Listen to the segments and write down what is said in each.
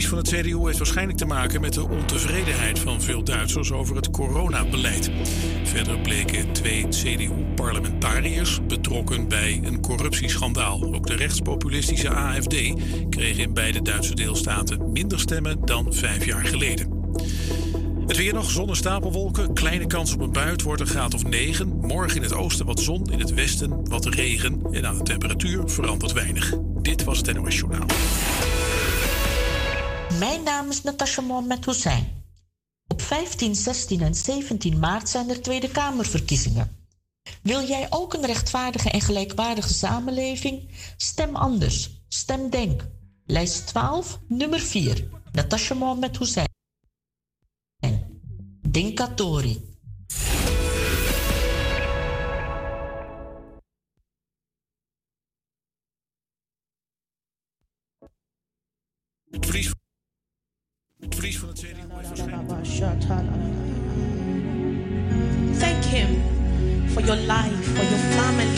verlies van het CDU heeft waarschijnlijk te maken met de ontevredenheid van veel Duitsers over het coronabeleid. Verder bleken twee CDU-parlementariërs betrokken bij een corruptieschandaal. Ook de rechtspopulistische AFD kreeg in beide Duitse deelstaten minder stemmen dan vijf jaar geleden. Het weer nog, zon en stapelwolken. Kleine kans op een bui. wordt een graad of 9. Morgen in het oosten wat zon, in het westen wat regen. En aan de temperatuur verandert weinig. Dit was het NOS Journaal. Mijn naam is Natasha Mohamed Hussein. Op 15, 16 en 17 maart zijn er Tweede Kamerverkiezingen. Wil jij ook een rechtvaardige en gelijkwaardige samenleving? Stem anders. Stem Denk. Lijst 12, nummer 4. Natasha Mohamed Hussein. Verlies, van Thank Him for your life, for your family.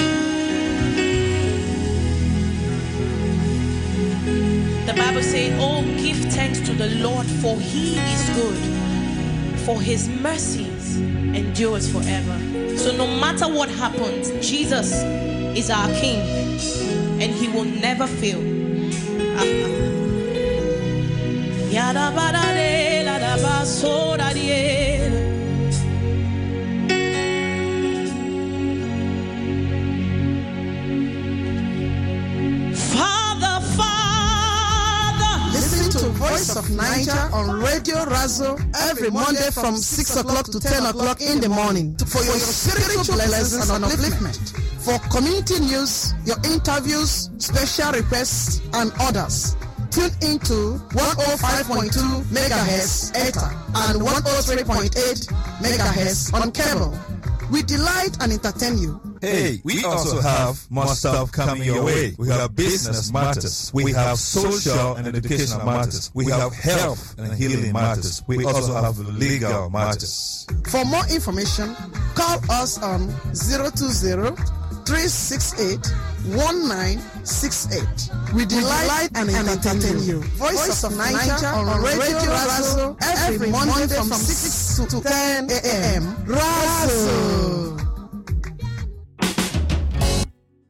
The Bible says, Oh, give thanks to the Lord, for He is good for his mercies endures forever. So no matter what happens, Jesus is our King and he will never fail. Ah, ah. Voice of Naija on Radio Razo every Monday from 6 o'clock to 10 o'clock in the morning for your spiritual blessings and upliftment. For community news, your interviews, special requests, and others. Tune into 105.2 MHz ETA and 103.8 MHz on cable. We delight and entertain you. Hey, we also have more stuff coming your way. We have business matters. We have social and educational matters. We have health and healing matters. We also have legal matters. For more information, call us on 020 368 1968. We delight and entertain you. Voice of Naija on Radio Razo every Monday from 6 to 10 a.m. Razo.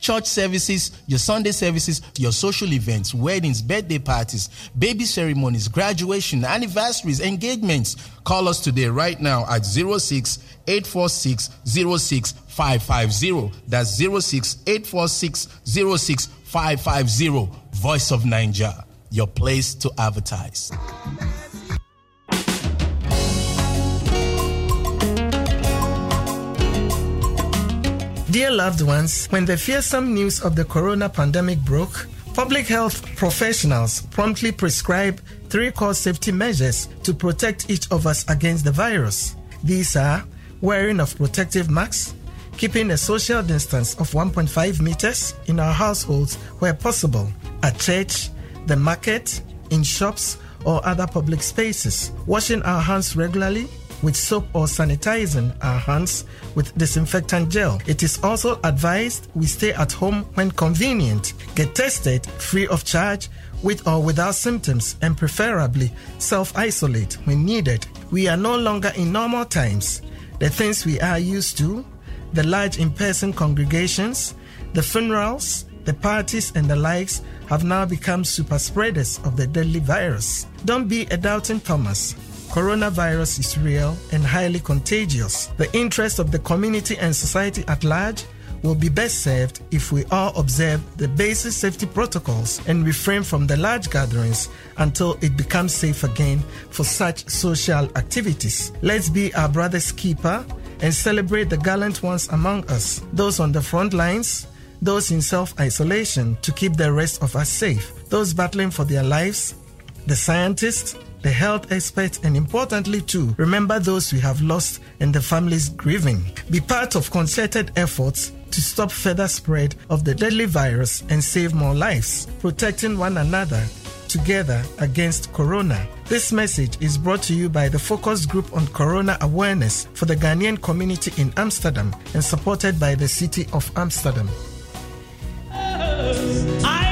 church services, your Sunday services, your social events, weddings, birthday parties, baby ceremonies, graduation, anniversaries, engagements. Call us today right now at 06 846 06550. That's 06 846 06550. Voice of Naija, your place to advertise. Dear loved ones, when the fearsome news of the corona pandemic broke, public health professionals promptly prescribed three core safety measures to protect each of us against the virus. These are wearing of protective masks, keeping a social distance of 1.5 meters in our households where possible, at church, the market, in shops, or other public spaces, washing our hands regularly with soap or sanitizing our hands with disinfectant gel. It is also advised we stay at home when convenient, get tested free of charge with or without symptoms, and preferably self isolate when needed. We are no longer in normal times. The things we are used to, the large in person congregations, the funerals, the parties, and the likes have now become super spreaders of the deadly virus. Don't be a doubting Thomas. Coronavirus is real and highly contagious. The interest of the community and society at large will be best served if we all observe the basic safety protocols and refrain from the large gatherings until it becomes safe again for such social activities. Let's be our brother's keeper and celebrate the gallant ones among us, those on the front lines, those in self isolation to keep the rest of us safe, those battling for their lives, the scientists, the health experts, and importantly, too, remember those we have lost and the families grieving. Be part of concerted efforts to stop further spread of the deadly virus and save more lives, protecting one another together against corona. This message is brought to you by the focus group on corona awareness for the Ghanaian community in Amsterdam and supported by the City of Amsterdam. I-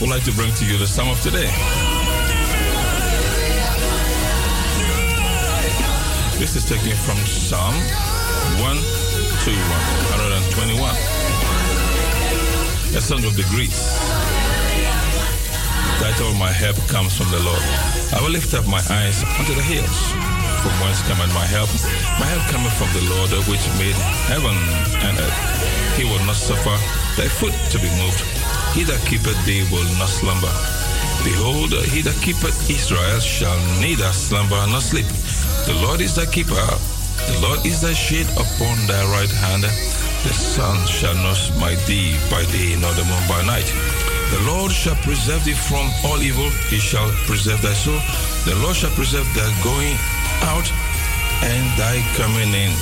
would like to bring to you the Psalm of today. This is taken from Psalm 1 to 121. A song of the Greeks. Title My help comes from the Lord. I will lift up my eyes unto the hills. From whence cometh my help? My help cometh from the Lord which made heaven and earth. He will not suffer thy foot to be moved. He that keepeth thee will not slumber. Behold, he that keepeth Israel shall neither slumber nor sleep. The Lord is thy keeper. The Lord is thy shade upon thy right hand. The sun shall not smite thee by day, nor the moon by night. The Lord shall preserve thee from all evil. He shall preserve thy soul. The Lord shall preserve thy going out and thy coming in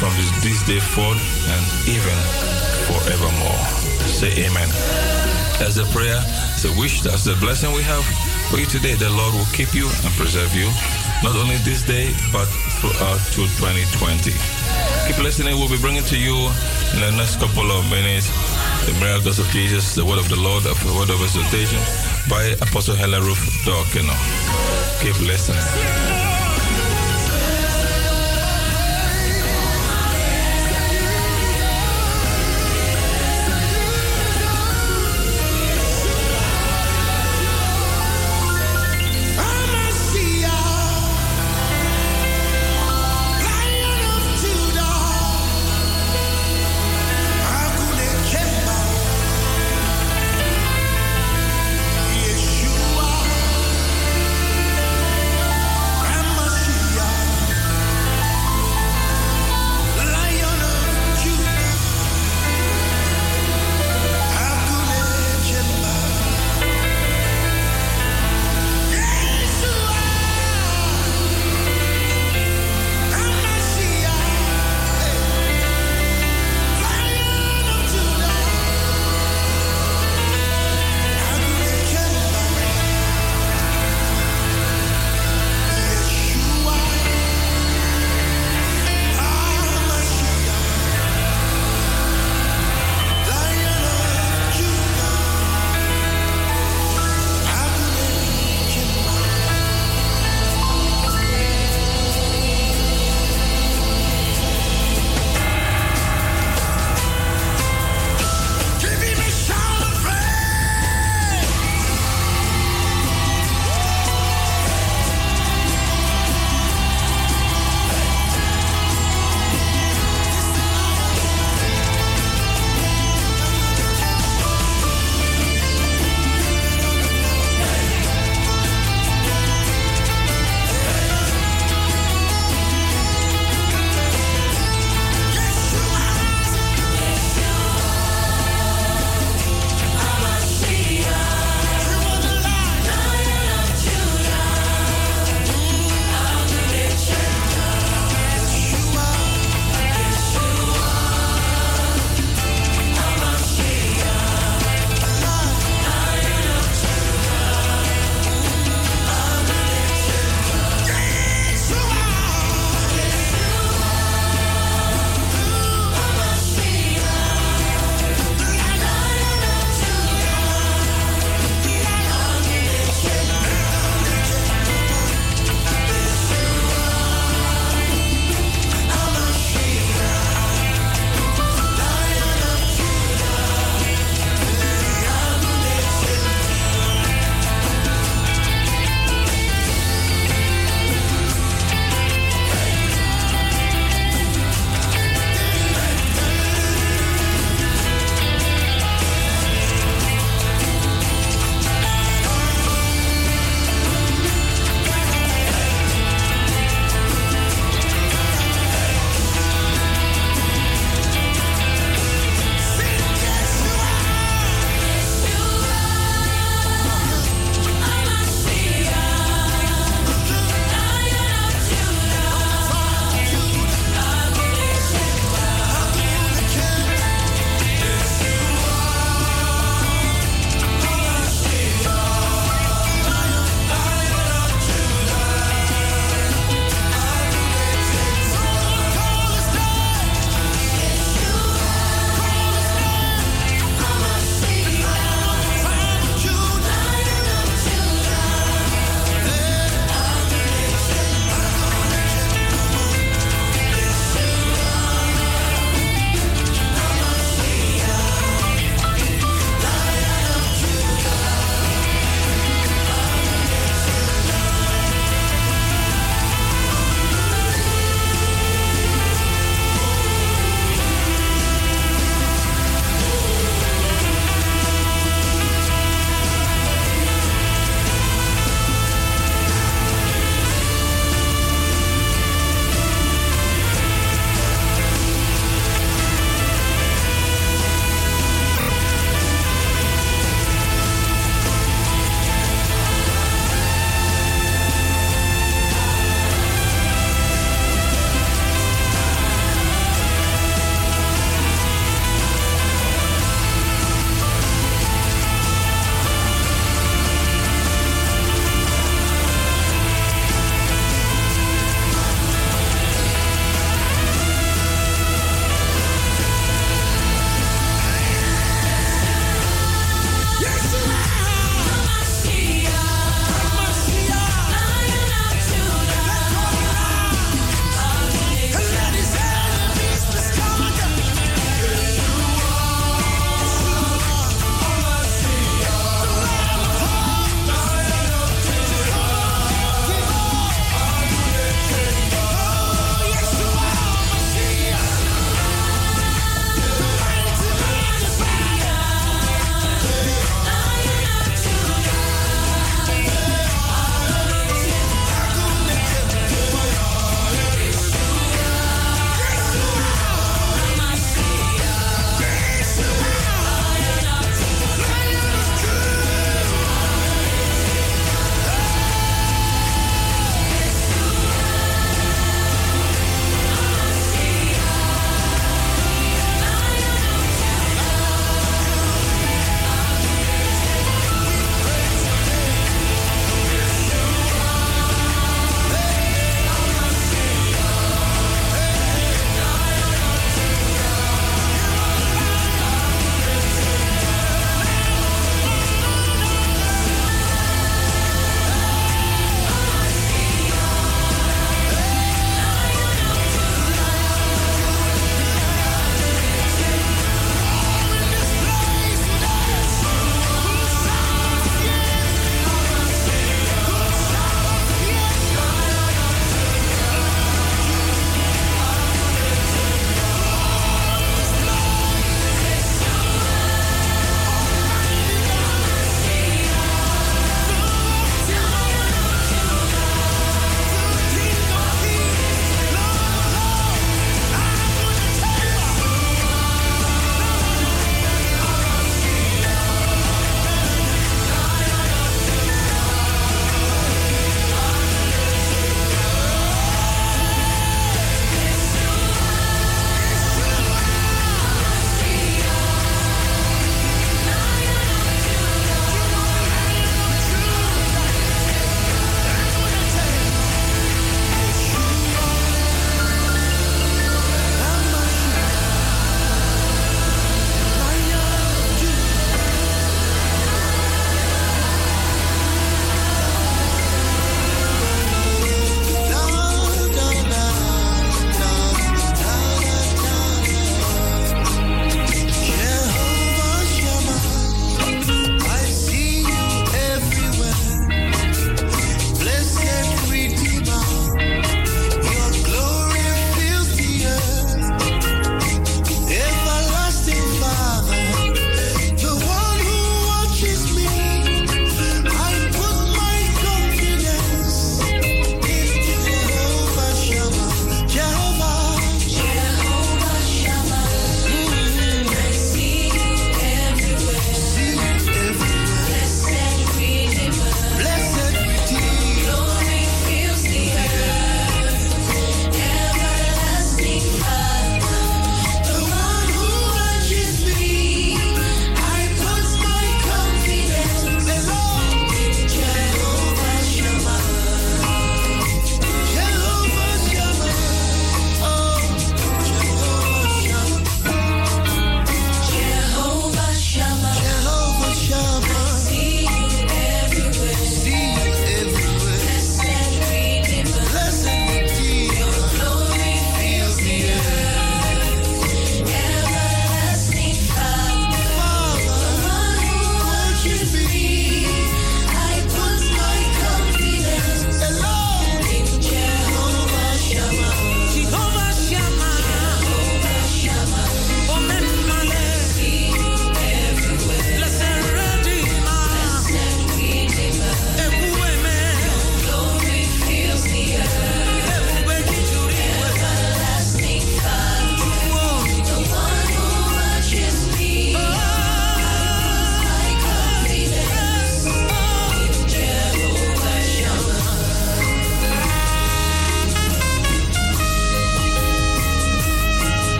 from this, day forth and even forevermore. Say amen. As a prayer, a wish, that's the blessing we have for you today. The Lord will keep you and preserve you not only this day, but throughout to 2020. Keep listening. We'll be bringing to you in the next couple of minutes the miracles of Jesus, the word of the Lord, the word of exhortation by Apostle Helen Ruth Dawkins. Keep listening.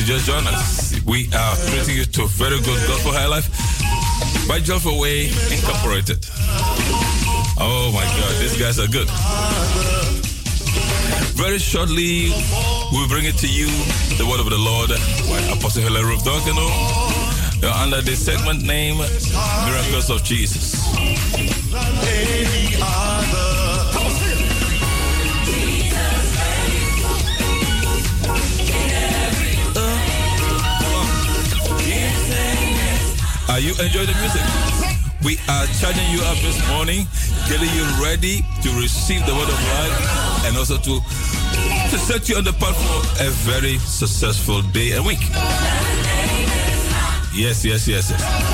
You just joined us, we are treating you to a very good gospel high life by Joyful Way Incorporated. Oh my God, these guys are good. Very shortly, we'll bring it to you the word of the Lord by Apostle Hilary of Duncano under the segment name Miracles of Jesus. You enjoy the music? We are charging you up this morning, getting you ready to receive the word of life and also to, to set you on the path for a very successful day and week. Yes, yes, yes, yes.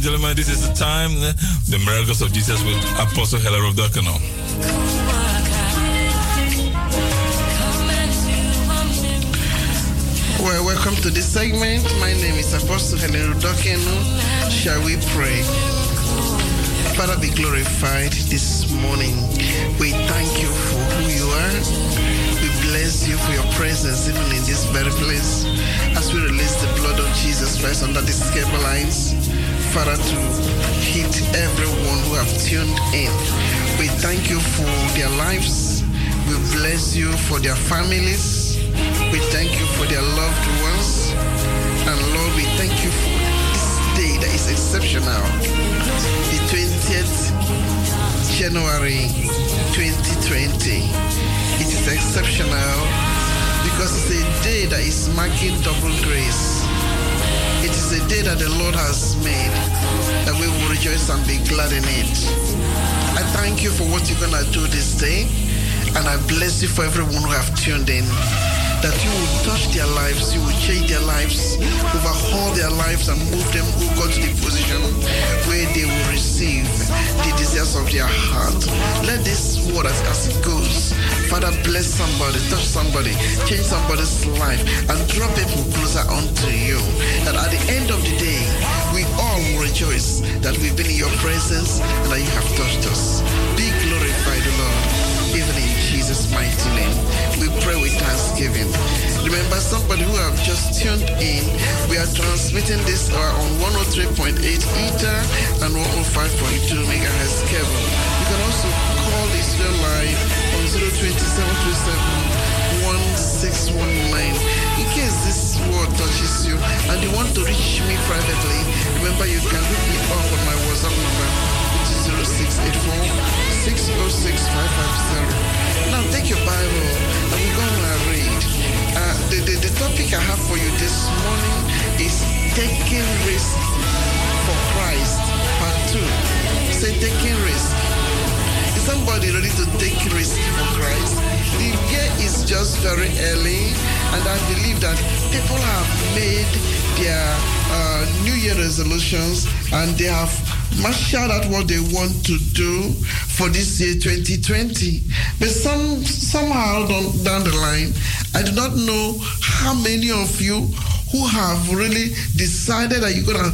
And gentlemen, this is the time, eh, the miracles of Jesus with Apostle Heller of Dakano. Well, welcome to this segment. My name is Apostle Heller Dakano. Shall we pray? Father, be glorified this morning. We thank you for who you are. We bless you for your presence even in this very place. As we release the blood of Jesus Christ under these cable lines, Father, to hit everyone who have tuned in. We thank you for their lives. We bless you for their families. We thank you for their loved ones. And Lord, we thank you for this day that is exceptional. The 20th January 2020. It is exceptional because it's a day that is marking double grace. Day that the Lord has made, that we will rejoice and be glad in it. I thank you for what you're going to do this day, and I bless you for everyone who have tuned in that you will touch their lives, you will change their lives, overhaul their lives, and move them, oh God, to the position where they will receive the desires of their heart. Let this word as it goes, Father, bless somebody, touch somebody, change somebody's life, and draw people closer unto you. That at the end of the day, we all rejoice that we've been in your presence and that you have touched us. Be glorified, the Lord, even in Jesus' mighty name. We pray with thanksgiving. Remember, somebody who have just tuned in, we are transmitting this on 103.8 ether and 105.2 megahertz cable. Can also call this line on 02737 In case this word touches you and you want to reach me privately, remember you can reach me up on my WhatsApp number, which is 0684 606 550. Now take your Bible and we're going to read. Uh, the, the, the topic I have for you this morning is taking risk somebody ready to take risk for Christ? The year is just very early, and I believe that people have made their uh, New Year resolutions and they have marshaled out what they want to do for this year 2020. But some somehow down, down the line, I do not know how many of you who have really decided that you're gonna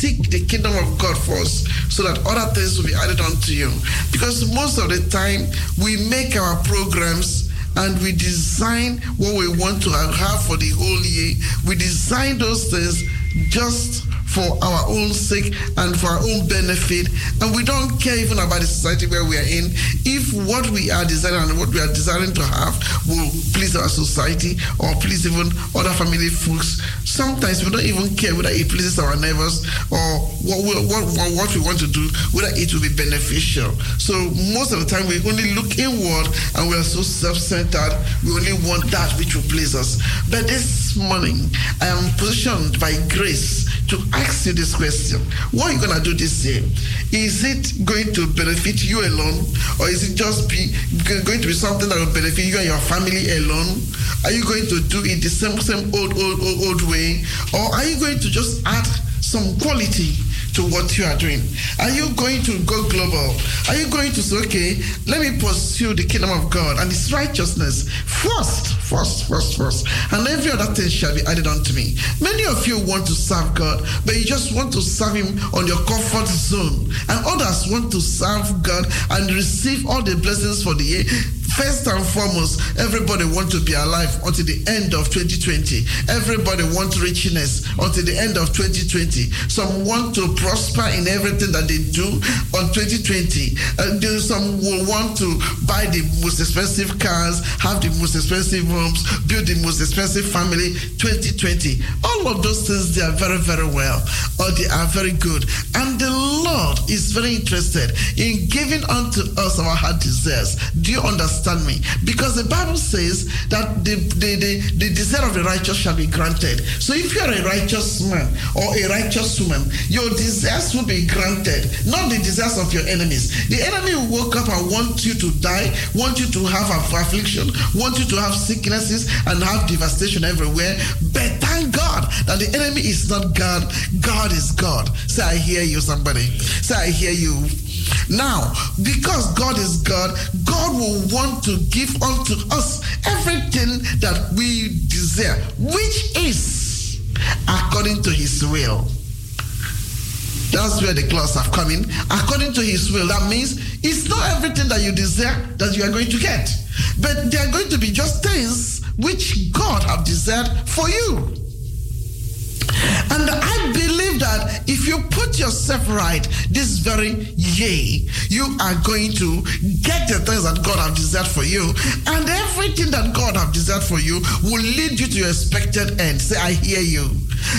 seek the kingdom of God first so that other things will be added unto you. Because most of the time we make our programs and we design what we want to have for the whole year. We design those things just for our own sake and for our own benefit. And we don't care even about the society where we are in. If what we are desiring and what we are desiring to have will please our society or please even other family folks, sometimes we don't even care whether it pleases our neighbors or what we, what, what we want to do, whether it will be beneficial. So most of the time we only look inward and we are so self-centered. We only want that which will please us. But this morning, I am positioned by grace to ask you this question. What are you going to do this year? Is it going to benefit you alone? Or is it just be going to be something that will benefit you and your family alone? Are you going to do it the same, same old, old, old, old way? Or are you going to just add some quality to what you are doing? Are you going to go global? Are you going to say, okay, let me pursue the kingdom of God and its righteousness first, first, first, first, and every other thing shall be added unto me? Many of you want to serve God, but you just want to serve Him on your comfort zone, and others want to serve God and receive all the blessings for the year First and foremost, everybody wants to be alive until the end of 2020. Everybody wants richness until the end of 2020. Some want to prosper in everything that they do on 2020. And uh, then some will want to buy the most expensive cars, have the most expensive homes, build the most expensive family 2020. All of those things, they are very, very well, or they are very good. And the Lord is very interested in giving unto us our heart desires. Do you understand? me. Because the Bible says that the, the, the, the desire of the righteous shall be granted. So if you are a righteous man or a righteous woman, your desires will be granted, not the desires of your enemies. The enemy will wake up and want you to die, want you to have affliction, want you to have sicknesses and have devastation everywhere. But thank God that the enemy is not God, God is God. Say, I hear you, somebody. Say, I hear you. Now, because God is God, God will want to give unto us everything that we desire, which is according to his will. That's where the clause have come in. According to his will. That means it's not everything that you desire that you are going to get. But there are going to be just things which God have desired for you. And I believe that if you put yourself right this very year, you are going to get the things that God have desired for you. And everything that God have desired for you will lead you to your expected end. Say, I hear you.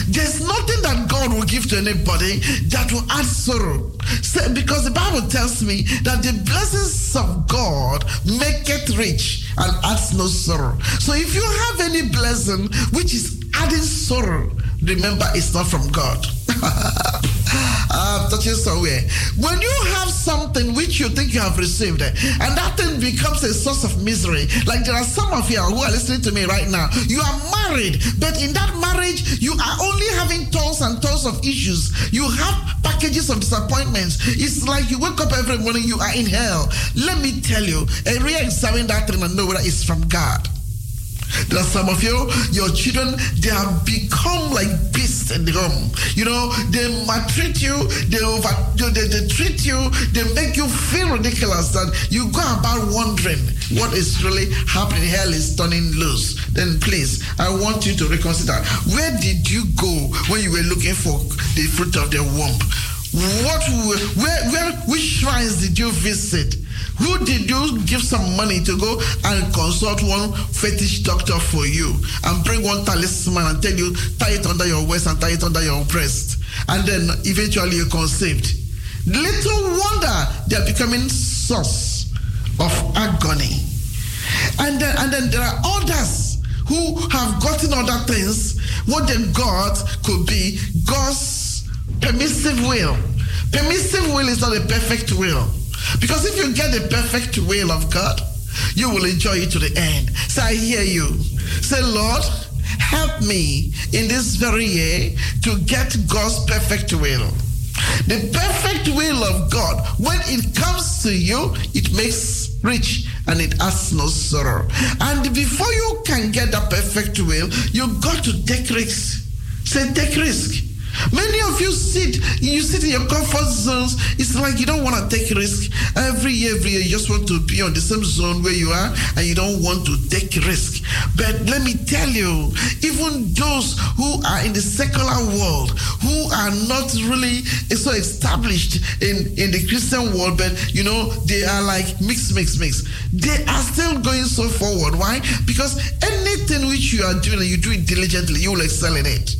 There's nothing that God will give to anybody that will add sorrow. Say, because the Bible tells me that the blessings of God make it rich and adds no sorrow. So if you have any blessing which is adding sorrow, remember it's not from God. I'm touching somewhere. When you have something which you think you have received, and that thing becomes a source of misery, like there are some of you who are listening to me right now. You are married, but in that marriage, you are only having tons and tons of issues. You have packages of disappointments. It's like you wake up every morning, you are in hell. Let me tell you, and re-examine that thing and know whether it's from God. Are some of you, your children, they have become like beasts in the home. You know, they maltreat you, they over, they, they treat you, they make you feel ridiculous that you go about wondering what is really happening. Hell is turning loose. Then please, I want you to reconsider. Where did you go when you were looking for the fruit of the womb? What, where, where, which shrines did you visit? Who did you give some money to go and consult one fetish doctor for you and bring one talisman and tell you tie it under your waist and tie it under your breast and then eventually you conceived? Little wonder they're becoming source of agony. And then, and then there are others who have gotten other things. What then God could be God's permissive will. Permissive will is not a perfect will. Because if you get the perfect will of God, you will enjoy it to the end. So I hear you. Say, Lord, help me in this very year to get God's perfect will. The perfect will of God, when it comes to you, it makes rich and it has no sorrow. And before you can get that perfect will, you got to take risks. Say, take risk. Many of you sit, you sit in your comfort zones. It's like you don't want to take risk. Every year, every year, you just want to be on the same zone where you are and you don't want to take risk. But let me tell you, even those who are in the secular world, who are not really so established in, in the Christian world, but you know, they are like mix, mix, mix. They are still going so forward. Why? Because anything which you are doing you do it diligently, you will excel in it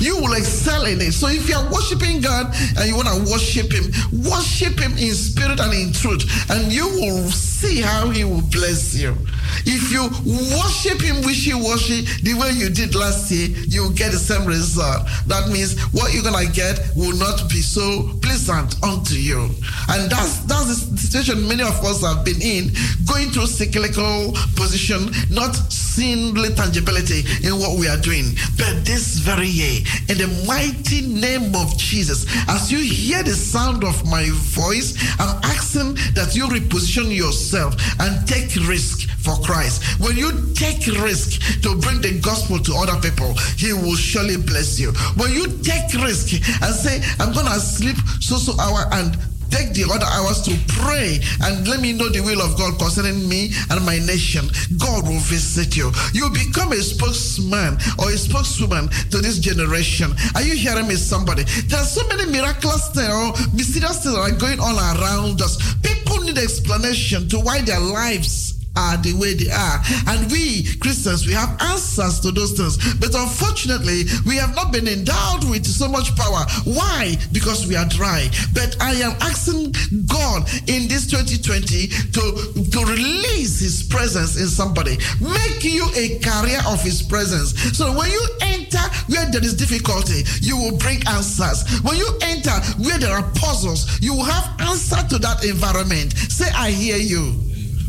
you will excel in it. So if you are worshiping God and you want to worship Him, worship Him in spirit and in truth, and you will see how He will bless you. If you worship Him wishy washy the way you did last year, you'll get the same result. That means what you're gonna get will not be so pleasant unto you. And that's that's the situation many of us have been in, going through cyclical position, not seeing the tangibility in what we are doing. But this very in the mighty name of Jesus, as you hear the sound of my voice, I'm asking that you reposition yourself and take risk for Christ. When you take risk to bring the gospel to other people, He will surely bless you. When you take risk and say, I'm gonna sleep so so hour and take the other hours to pray and let me know the will of God concerning me and my nation. God will visit you. You become a spokesman or a spokeswoman to this generation. Are you hearing me, somebody? There are so many miraculous things or mysterious things that are going on around us. People need explanation to why their lives are the way they are. And we Christians, we have answers to those things. But unfortunately, we have not been endowed with so much power. Why? Because we are dry. But I am asking God in this 2020 to, to release His presence in somebody. Make you a carrier of His presence. So when you enter where there is difficulty, you will bring answers. When you enter where there are puzzles, you will have answer to that environment. Say, I hear you.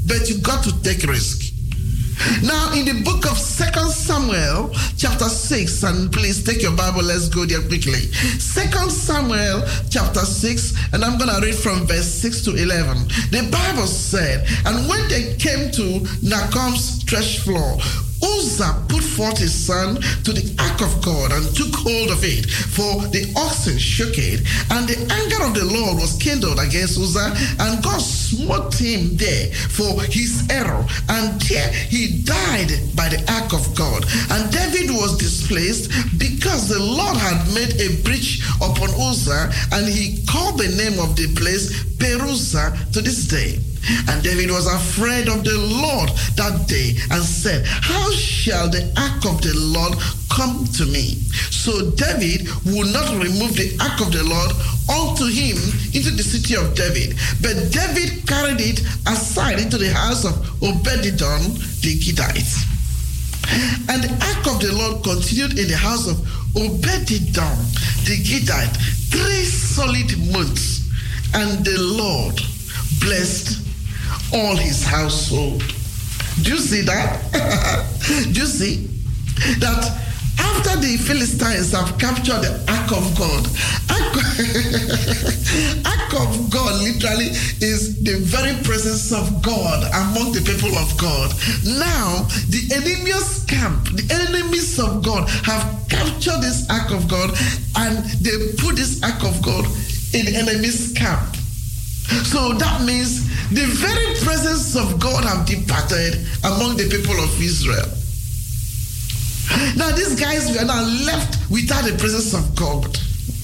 But you got to take risk. Now, in the book of Second Samuel, chapter 6, and please take your Bible, let's go there quickly. Second Samuel, chapter 6, and I'm going to read from verse 6 to 11. The Bible said, And when they came to Nachon's thresh floor, Uzzah put forth his son to the ark of God and took hold of it, for the oxen shook it. And the anger of the Lord was kindled against Uzzah, and God smote him there for his error. And there he died by the ark of God. And David was displaced because the Lord had made a breach upon Uzzah, and he called the name of the place Perez-uzzah to this day. And David was afraid of the Lord that day and said, How shall the ark of the Lord come to me? So David would not remove the ark of the Lord unto him into the city of David. But David carried it aside into the house of Obededom the Gittite. And the ark of the Lord continued in the house of Obededom the Gittite three solid months. And the Lord blessed all his household. Do you see that? Do you see that after the Philistines have captured the ark of God, ark, ark of God literally is the very presence of God among the people of God. Now, the enemy's camp, the enemies of God have captured this ark of God and they put this ark of God in the enemy's camp. So that means the very presence of God have departed among the people of Israel. Now these guys were now left without the presence of God.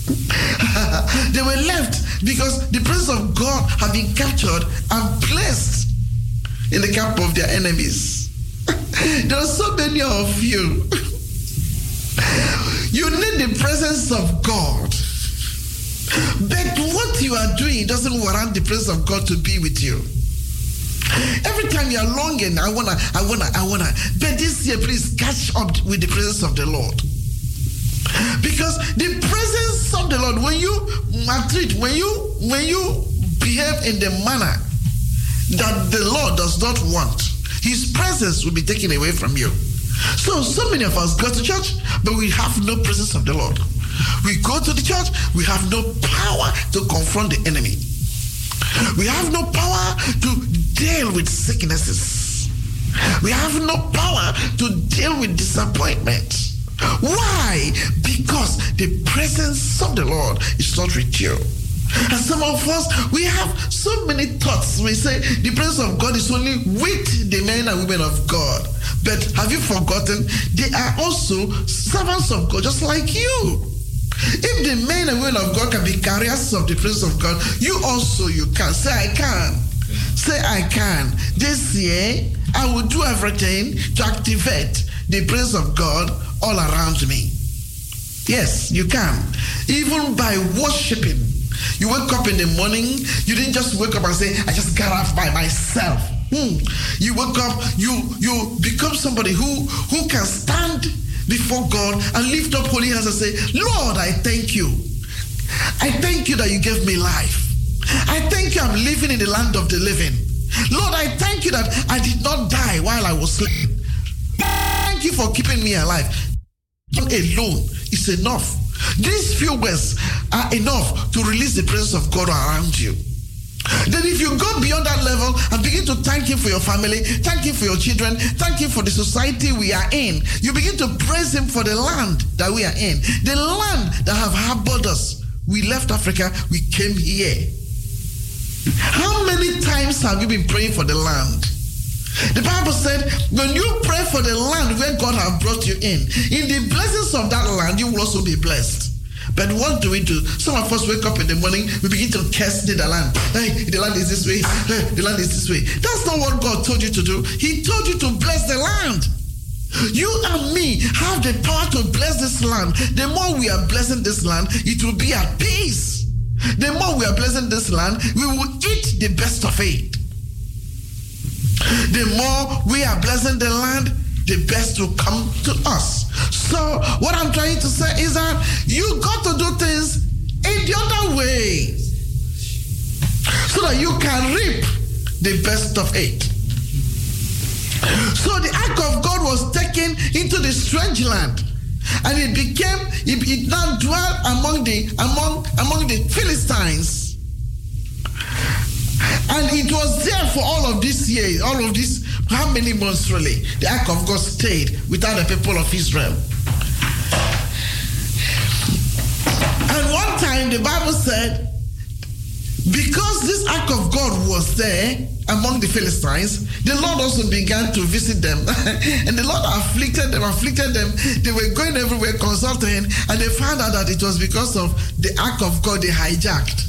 they were left because the presence of God had been captured and placed in the camp of their enemies. there are so many of you. you need the presence of God. But what you are doing doesn't warrant the presence of God to be with you. Every time you are longing, I wanna, I wanna, I wanna. But this year, please catch up with the presence of the Lord. Because the presence of the Lord, when you maltreat, when you when you behave in the manner that the Lord does not want, His presence will be taken away from you. So, so many of us go to church, but we have no presence of the Lord. We go to the church, we have no power to confront the enemy. We have no power to deal with sicknesses. We have no power to deal with disappointment. Why? Because the presence of the Lord is not with you. And some of us, we have so many thoughts. We say the presence of God is only with the men and women of God. But have you forgotten? They are also servants of God, just like you. If the men and women of God can be carriers of the presence of God, you also you can. Say, I can. Say, I can. This year, I will do everything to activate the presence of God all around me. Yes, you can. Even by worshiping. You wake up in the morning, you didn't just wake up and say, I just got up by myself. Hmm. You wake up, you you become somebody who who can stand before God and lift up holy hands and say, Lord, I thank you. I thank you that you gave me life. I thank you I'm living in the land of the living. Lord, I thank you that I did not die while I was sleeping. Thank you for keeping me alive. Alone is enough. These few words are enough to release the presence of God around you. Then, if you go beyond that level and begin to thank Him for your family, thank Him for your children, thank Him for the society we are in, you begin to praise Him for the land that we are in, the land that have harbored us. We left Africa, we came here. How many times have you been praying for the land? The Bible said, when you pray for the land where God has brought you in, in the blessings of that land, you will also be blessed. But what do we do? Some of us wake up in the morning, we begin to curse the land. Hey, the land is this way. Hey, the land is this way. That's not what God told you to do. He told you to bless the land. You and me have the power to bless this land. The more we are blessing this land, it will be at peace. The more we are blessing this land, we will eat the best of it. The more we are blessing the land, the best will come to us. So, what I'm trying to say is that you got to do things in the other way so that you can reap the best of it. So the ark of God was taken into the strange land. And it became, it, it now dwelt among the among among the Philistines. And it was there for all of this year, all of this, how many months really? The ark of God stayed without the people of Israel. And one time the Bible said, because this ark of God was there, among the Philistines, the Lord also began to visit them. and the Lord afflicted them, afflicted them. They were going everywhere consulting, and they found out that it was because of the ark of God they hijacked.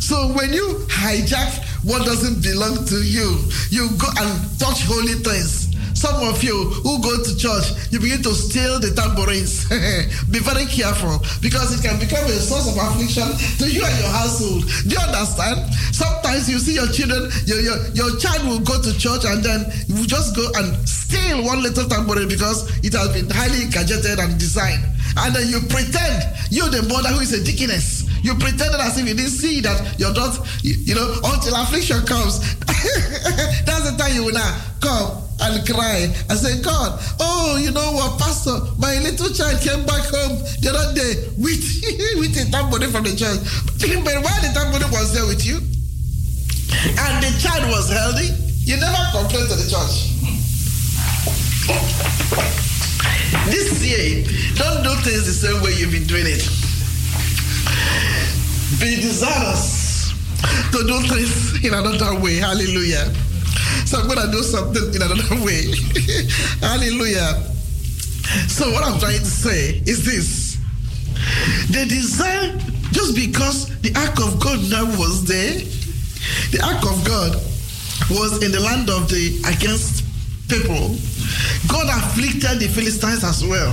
So when you hijack what doesn't belong to you, you go and touch holy things. Some of you who go to church, you begin to steal the tambourines. Be very careful because it can become a source of affliction to you and your household. Do you understand? Sometimes you see your children, your, your, your child will go to church and then you will just go and steal one little tambourine because it has been highly gadgeted and designed. And then you pretend you're the mother who is a deaconess. You pretended as if you didn't see that your daughter, you, you know, until affliction comes. That's the time you will now come and cry and say, God, oh, you know what, Pastor, my little child came back home the other day with, with a tambourine from the church. But while the tambourine was there with you, and the child was healthy, you never complained to the church. This year, don't do things the same way you've been doing it. Be desirous to do things in another way. Hallelujah. So I'm going to do something in another way. Hallelujah. So what I'm trying to say is this. The desire, just because the ark of God now was there, the ark of God was in the land of the against people. God afflicted the Philistines as well.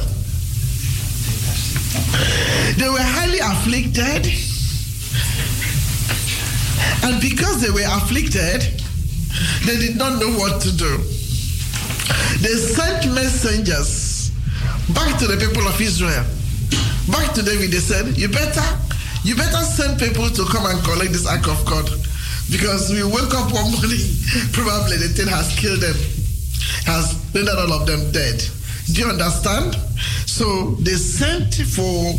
They were highly afflicted. And because they were afflicted, they did not know what to do. They sent messengers back to the people of Israel. Back to David, they said, You better, you better send people to come and collect this ark of God. Because we woke up one morning, probably the thing has killed them, has rendered all of them dead. Do you understand? So they sent for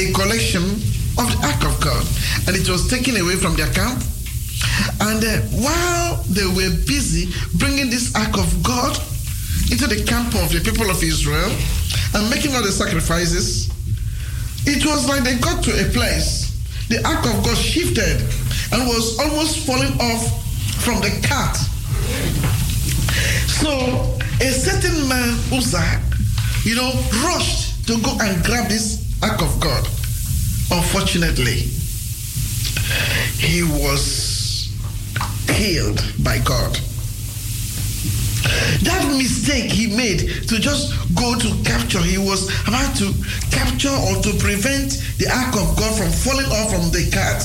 a collection of the ark of God, and it was taken away from their camp. And uh, while they were busy bringing this ark of God into the camp of the people of Israel and making all the sacrifices, it was like they got to a place. The ark of God shifted and was almost falling off from the cart. So a certain man, Uzzah, you know, rushed to go and grab this ark of God. Unfortunately, he was killed by God. That mistake he made to just go to capture, he was about to capture or to prevent the ark of God from falling off from the cart.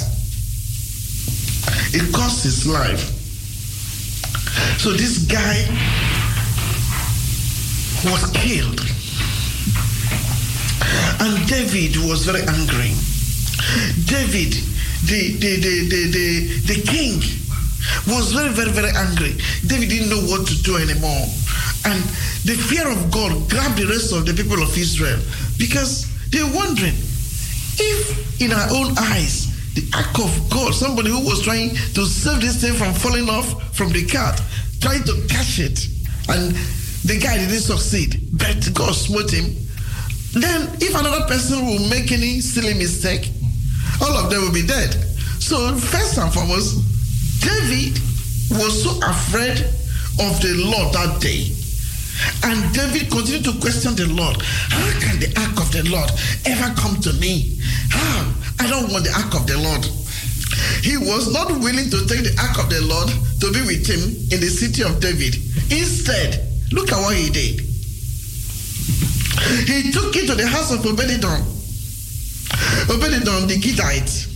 It cost his life. So this guy was killed. And David was very angry. David, the, the, the, the, the, the king, was very, very, very angry. David didn't know what to do anymore. And the fear of God grabbed the rest of the people of Israel because they're wondering if, in our own eyes, the act of God, somebody who was trying to save this thing from falling off from the cart, trying to catch it, and the guy didn't succeed, but God smote him. Then, if another person will make any silly mistake, all of them will be dead. So, first and foremost, David was so afraid of the Lord that day And David continued to question the Lord. How can the ark of the Lord ever come to me? How? I don't want the ark of the Lord. He was not willing to take the ark of the Lord to be with him in the city of David. Instead, look at what he did. He took it to the house of Obededom. Obededom, the Gittite.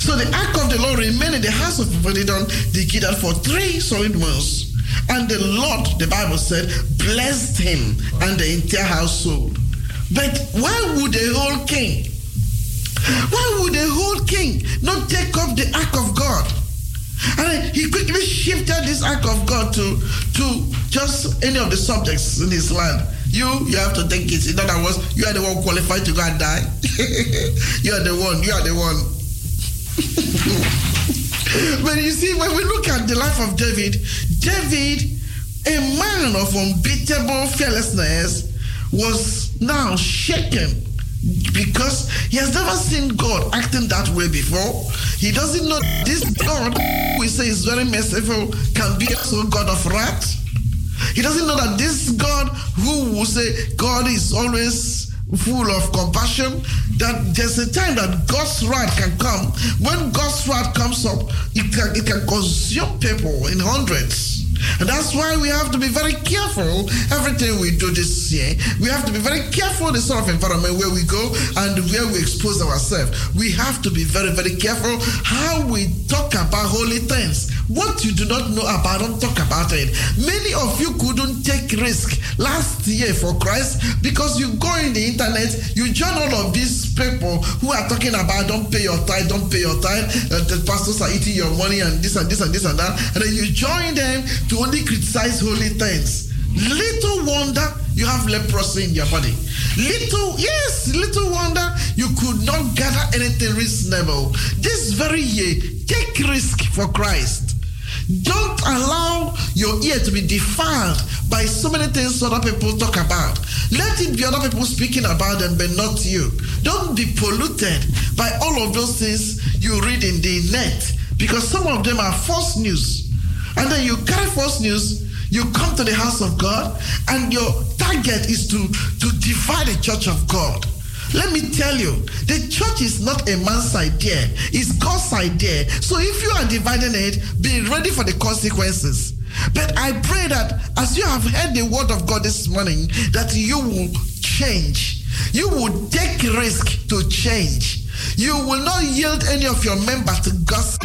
So the ark of the Lord remained in the house of Obededom, the Gittite, for three solid months. And the Lord, the Bible said, blessed him and the entire household. But why would the whole king? Why would the whole king not take up the ark of God? And he quickly shifted this ark of God to, to just any of the subjects in his land. You, you have to take it. In other words, you are the one qualified to go and die. you are the one. You are the one. But you see, when we look at the life of David, David, a man of unbeatable fearlessness, was now shaken because he has never seen God acting that way before. He doesn't know this God, we say is very merciful, can be also God of wrath. He doesn't know that this God, who will say God is always full of compassion, that there's a time that God's wrath can come. When God's wrath comes up, it can, it can consume people in hundreds. And that's why we have to be very careful everything we do this year. We have to be very careful the sort of environment where we go and where we expose ourselves. We have to be very, very careful how we talk about holy things. What you do not know about, don't talk about it. Many of you couldn't take risk last year for Christ because you go in the internet, you join all of these people who are talking about don't pay your tithe, don't pay your tithe, uh, the pastors are eating your money and this and this and this and that, and then you join them to only criticize holy things. Little wonder you have leprosy in your body. Little, yes, little wonder you could not gather anything reasonable. This very year, take risk for Christ. Don't allow your ear to be defiled by so many things other people talk about. Let it be other people speaking about them, but not you. Don't be polluted by all of those things you read in the net because some of them are false news. And then you carry false news, you come to the house of God, and your target is to, to divide the church of God. Let me tell you, the church is not a man's idea, it's God's idea. So if you are dividing it, be ready for the consequences. But I pray that as you have heard the word of God this morning, that you will change. You will take risk to change. You will not yield any of your members to gossip.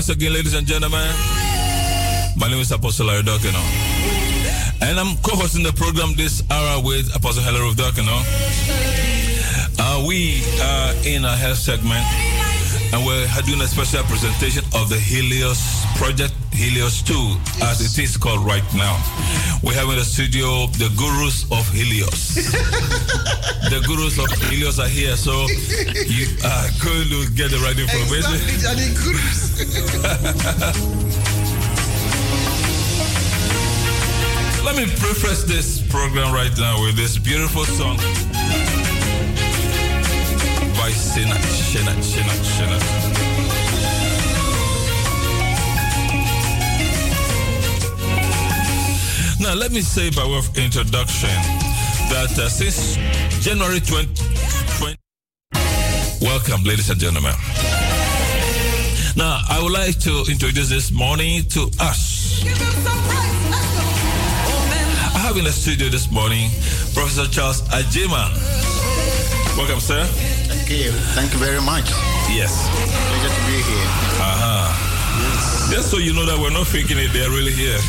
Once again, ladies and gentlemen. My name is Apostle Larry Dokino. And I'm co hosting the program this hour with Apostle Heller of. Uh, we are in a health segment and we're doing a special presentation of the HELIUS project, HELIUS 2, as it is called right now. We have in the studio the gurus of HELIUS. the gurus of HELIUS are here, so you are going to get the right information. Exactly, gurus. Let me preface this program right now with this beautiful song by Shena, Shena, Shena, Shena. Now, let me say by way of introduction that uh, since January 20, 20, welcome, ladies and gentlemen. Now, I would like to introduce this morning to us I have in the studio this morning Professor Charles Agyemang. Welcome, sir. Thank you. Thank you very much. Yes. Pleasure to be here. Uh-huh. Yes. Just so you know that we're not faking it, they're really here.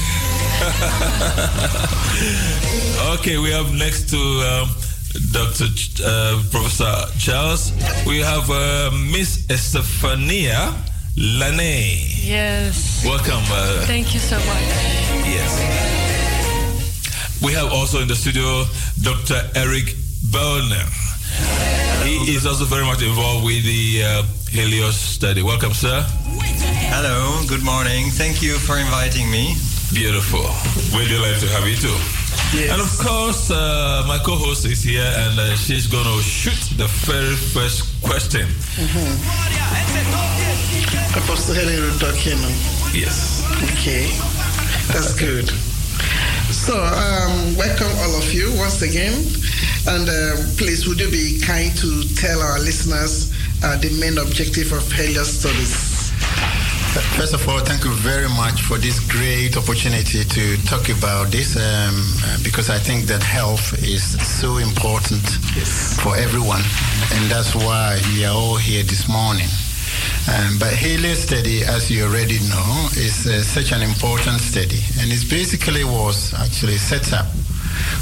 okay, we have next to um, Dr. Ch- uh, Professor Charles, we have uh, Miss Estefania Lane. Yes. Welcome. Uh, Thank you so much. Yes. We have also in the studio Dr. Eric Bellner. He is also very much involved with the uh, HELIUS study. Welcome, sir. Hello, good morning. Thank you for inviting me. Beautiful. We're delighted to have you too. Yes. And of course, uh, my co host is here and uh, she's going to shoot the very first question. Mm-hmm. Apostle Helen Yes. Okay, that's good. So, um, welcome all of you once again. And uh, please, would you be kind to tell our listeners uh, the main objective of HELIUS Studies? First of all, thank you very much for this great opportunity to talk about this um, because I think that health is so important yes. for everyone. And that's why we are all here this morning. Um, but HELIUS study, as you already know, is uh, such an important study, and it basically was actually set up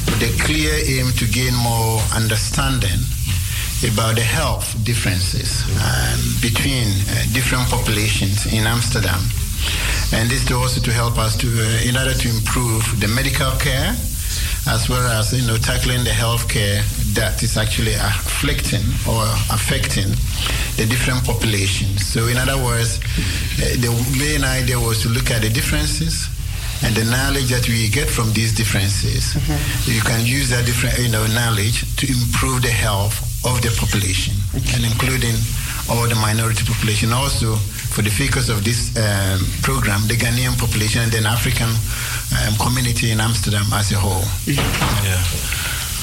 with a clear aim to gain more understanding about the health differences um, between uh, different populations in Amsterdam. And this is also to help us to, uh, in order to improve the medical care as well as you know tackling the healthcare that is actually afflicting or affecting the different populations. So, in other words, uh, the main idea was to look at the differences and the knowledge that we get from these differences. Mm-hmm. You can use that different you know knowledge to improve the health of the population, okay. and including all the minority population. Also, for the focus of this um, program, the Ghanaian population and then African um, community in Amsterdam as a whole. Yeah.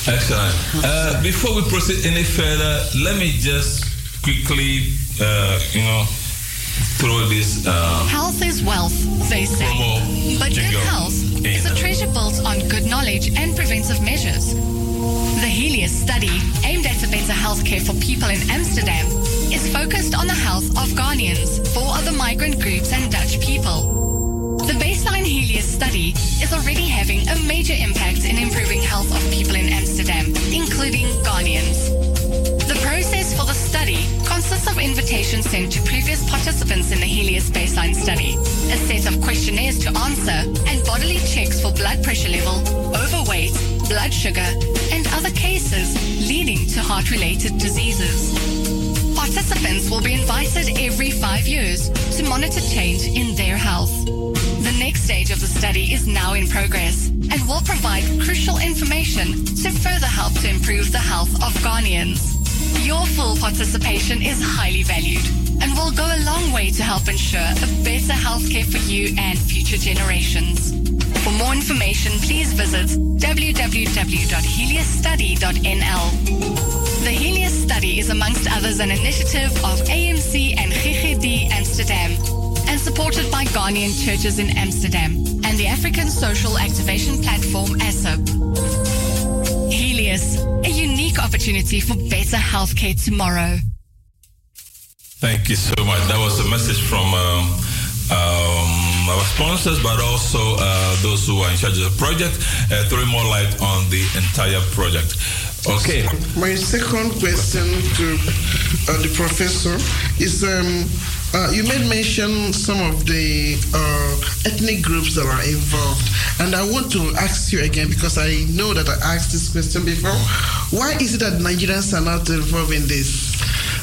Excellent. Uh, before we proceed any further, let me just quickly, uh, you know, throw this. Uh, health is wealth, they say. But good health is a treasure built on good knowledge and preventive measures. The HELIUS study, aimed at a better healthcare for people in Amsterdam, is focused on the health of Ghanaians, four other migrant groups, and Dutch people. The baseline HELIUS study is already having a major impact in improving health of people in Amsterdam, including Ghanaians. The process for the study consists of invitations sent to previous participants in the HELIUS baseline study, a set of questionnaires to answer, and bodily checks for blood pressure level, overweight, blood sugar, and other cases leading to heart related diseases. Participants will be invited every five years to monitor change in their health. The next stage of the study is now in progress and will provide crucial information to further help to improve the health of Ghanaians. Your full participation is highly valued and will go a long way to help ensure a better healthcare for you and future generations. For more information, please visit www.heliusstudy.nl. The HELIUS Study is amongst others an initiative of AMC and GGD Amsterdam and supported by Ghanaian churches in Amsterdam and the African Social Activation Platform ASAP. HELIUS, a unique opportunity for better healthcare tomorrow. Thank you so much. That was a message from um, um, our sponsors, but also uh, those who are in charge of the project, uh, throwing more light on the entire project. Okay. My second question to uh, the professor is um, uh, you made mention some of the uh, ethnic groups that are involved, and I want to ask you again because I know that I asked this question before. Why is it that Nigerians are not involved in this?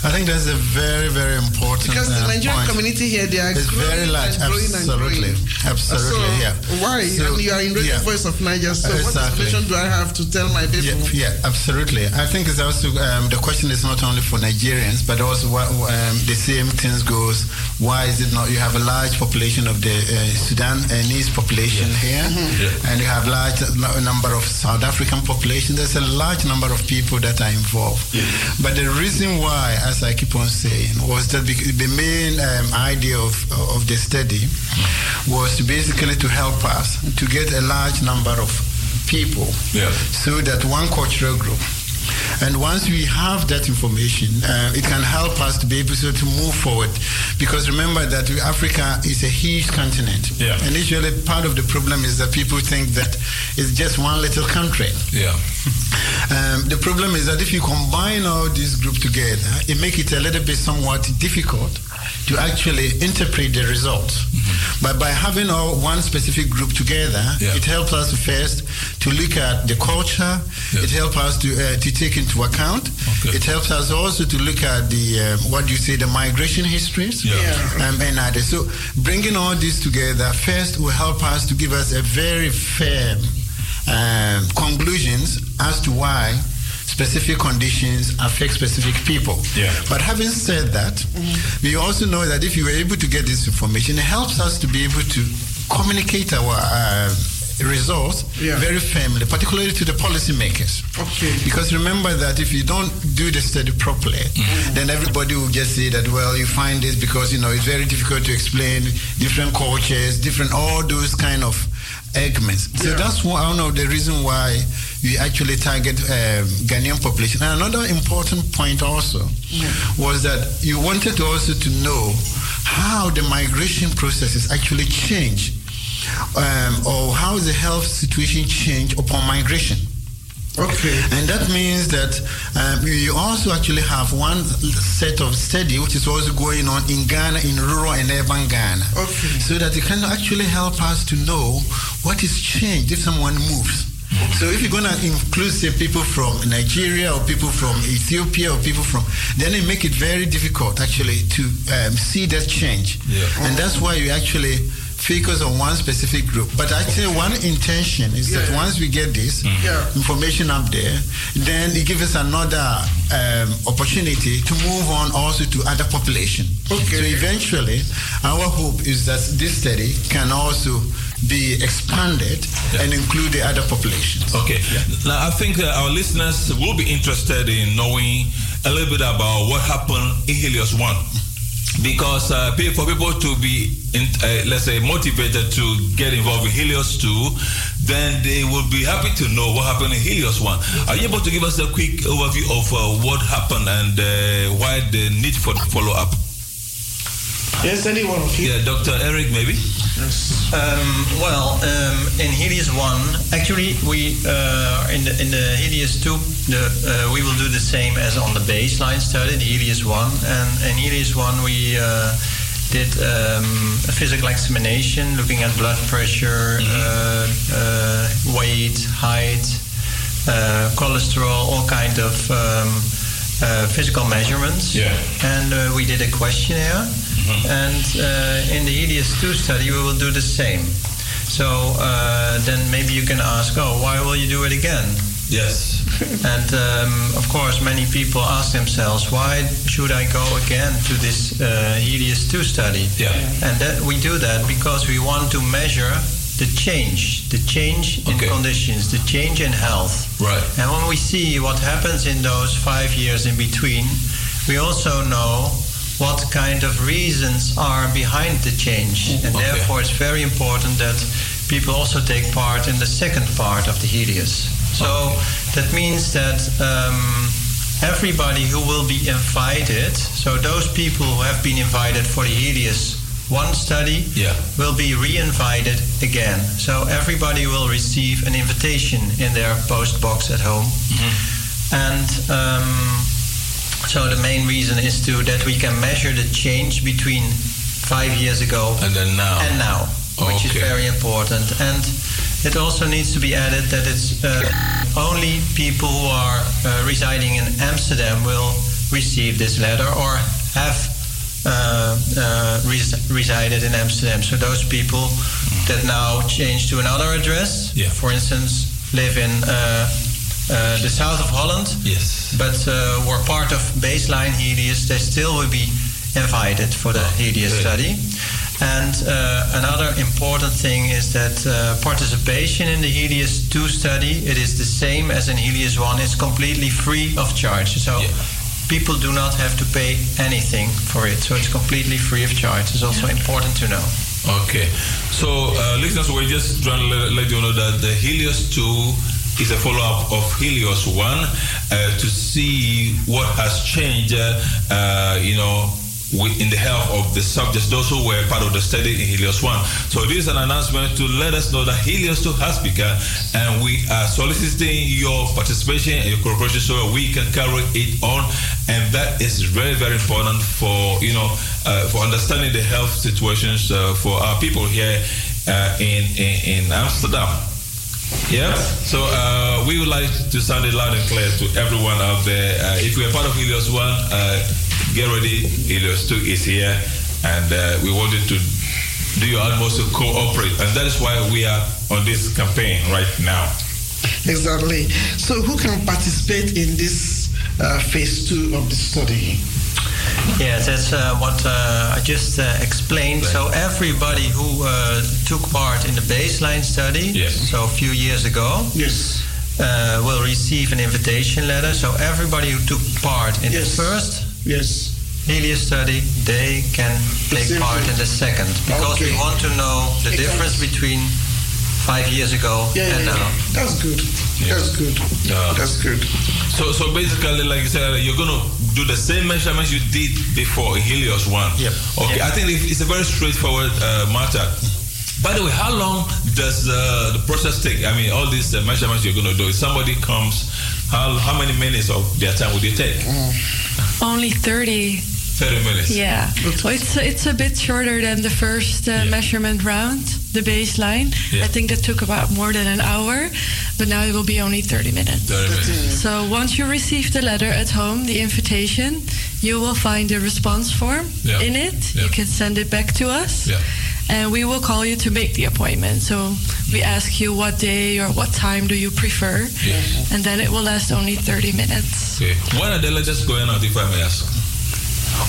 I think that's a very, very important Because the uh, Nigerian point. community here, they are It's growing very large. and growing and Absolutely. growing. Absolutely, so yeah. Why? So, and you are in Radio yeah. Voice of Naija, so what information do I have to tell my people? Yeah, yeah, absolutely. I think it's also um, the question is not only for Nigerians, but also what, um, the same things goes. Why is it not? You have a large population of the uh, Sudanese population here, Yeah. and you have large number of South African population. There's a large number of people that are involved. But the reason why, as I keep on saying, was that the main um, idea of of the study was basically to help us to get a large number of people Yeah. so that one cultural group and once we have that information, uh, it can help us to be able to, to move forward. Because remember that Africa is a huge continent. Yeah. And usually part of the problem is that people think that it's just one little country. Yeah. Um, the problem is that if you combine all these groups together, it makes it a little bit somewhat difficult to actually interpret the results. But by having all one specific group together, Yeah. it helps us first to look at the culture. It helps us to uh, to take into account. It helps us also to look at the um, what do you say the migration histories Yeah. Yeah. um, and others. So bringing all this together first will help us to give us a very fair um, conclusions as to why specific conditions affect specific people. Yeah. But having said that, we also know that if you were able to get this information, it helps us to be able to communicate our uh, results Yeah. very firmly, particularly to the policymakers. Okay. Because remember that if you don't do the study properly, then everybody will just say that, well, you find this because, you know, it's very difficult to explain different cultures, different, all those kind of arguments. So that's one of the reason why we actually target um, Ghanaian population. And another important point also was that you wanted also to know how the migration processes actually change um, or how the health situation change upon migration. Okay. And that means that um, you also actually have one set of study which is also going on in Ghana, in rural and urban Ghana. Okay. So that it can actually help us to know what is changed if someone moves. So if you're going to include, say, people from Nigeria or people from Ethiopia or people from, then it make it very difficult actually to um, see that change. Yeah. And that's why you actually focus on one specific group. But actually, one intention is that once we get this Yeah. information up there, then it gives us another um, opportunity to move on also to other population. Okay. So eventually, our hope is that this study can also be expanded and include the other populations. Okay. Now, I think uh, our listeners will be interested in knowing a little bit about what happened in HELIUS 1. Because uh, for people to be, in, uh, let's say, motivated to get involved in HELIUS 2, then they will be happy to know what happened in HELIUS 1. Are you able to give us a quick overview of uh, what happened and uh, why the need for follow up? Yes, anyone of you? Yeah, Dr. Eric, maybe? Um, well, um, in HELIUS one, actually, we uh, in the in the HELIUS two, the, uh, we will do the same as on the baseline study, the HELIUS one, and in HELIUS one we uh, did um, a physical examination, looking at blood pressure, uh, uh, weight, height, uh, cholesterol, all kind of um, uh, physical measurements. Yeah. And uh, we did a questionnaire. And uh, in the HELIUS 2 study, we will do the same. So uh, then maybe you can ask, oh, why will you do it again? Yes. and um, of course, many people ask themselves, why should I go again to this uh, HELIUS 2 study? Yeah. And that we do that because we want to measure the change, the change in Okay. conditions, the change in health. Right. And when we see what happens in those five years in between, we also know what kind of reasons are behind the change. And Okay. therefore, it's very important that people also take part in the second part of the HELIUS. So that means that um, everybody who will be invited, so those people who have been invited for the HELIUS one study, Yeah. will be re-invited again. So everybody will receive an invitation in their post box at home. And um, so the main reason is to that we can measure the change between five years ago and then now and now, which is very important. And it also needs to be added that it's uh, only people who are uh, residing in Amsterdam will receive this letter or have uh, uh, res- resided in Amsterdam. So those people that now change to another address, for instance, live in uh, uh, the south of Holland, yes, but uh, were part of baseline HELIUS, they still will be invited for the HELIUS good. study. And uh, another important thing is that uh, participation in the HELIUS 2 study, it is the same as in HELIUS 1, it's completely free of charge. So people do not have to pay anything for it. So it's completely free of charge. It's also important to know. Okay. So, uh, listeners, we're just trying to let, let you know that the HELIUS 2 is a follow up of HELIUS 1 uh, to see what has changed, uh, you know, in the health of the subjects, those who were part of the study in HELIUS 1. So, this is an announcement to let us know that HELIUS 2 has begun and we are soliciting your participation and your cooperation so we can carry it on. And that is very, very important for, you know, uh, for understanding the health situations uh, for our people here uh, in, in, in Amsterdam. Yeah. So uh, we would like to sound it loud and clear to everyone out there. Uh, if you are part of HELIUS One, uh, get ready. HELIUS Two is here, and uh, we wanted to do your utmost to cooperate, and that is why we are on this campaign right now. Exactly. So, who can participate in this uh, phase two of the study? Yes, that's uh, what uh, I just uh, explained. So everybody who uh, took part in the baseline study, Yes. so a few years ago, yes, uh, will receive an invitation letter. So everybody who took part in Yes. the first yes. HELIUS study, they can take same part in the second because we want to know the It difference comes- between five years ago Yeah, yeah, and yeah. now. That's good. That's good. Yeah. That's good. So, so basically, like you said, you're going to do the same measurements you did before HELIUS 1. Yep. Okay, Yep. I think it's a very straightforward uh, matter. By the way, how long does uh, the process take? I mean, all these uh, measurements you're going to do, if somebody comes, how, how many minutes of their time would you take? Only 30. 30 minutes. Yeah. Well, it's, it's a bit shorter than the first uh, measurement round, the baseline. Yeah. I think that took about more than an hour, but now it will be only 30 minutes. 30 minutes. So once you receive the letter at home, the invitation, you will find a response form Yeah. in it. Yeah. You can send it back to us. Yeah. And we will call you to make the appointment. So we ask you what day or what time do you prefer. Yes. And then it will last only 30 minutes. Okay. When are the letters going out, if I may ask?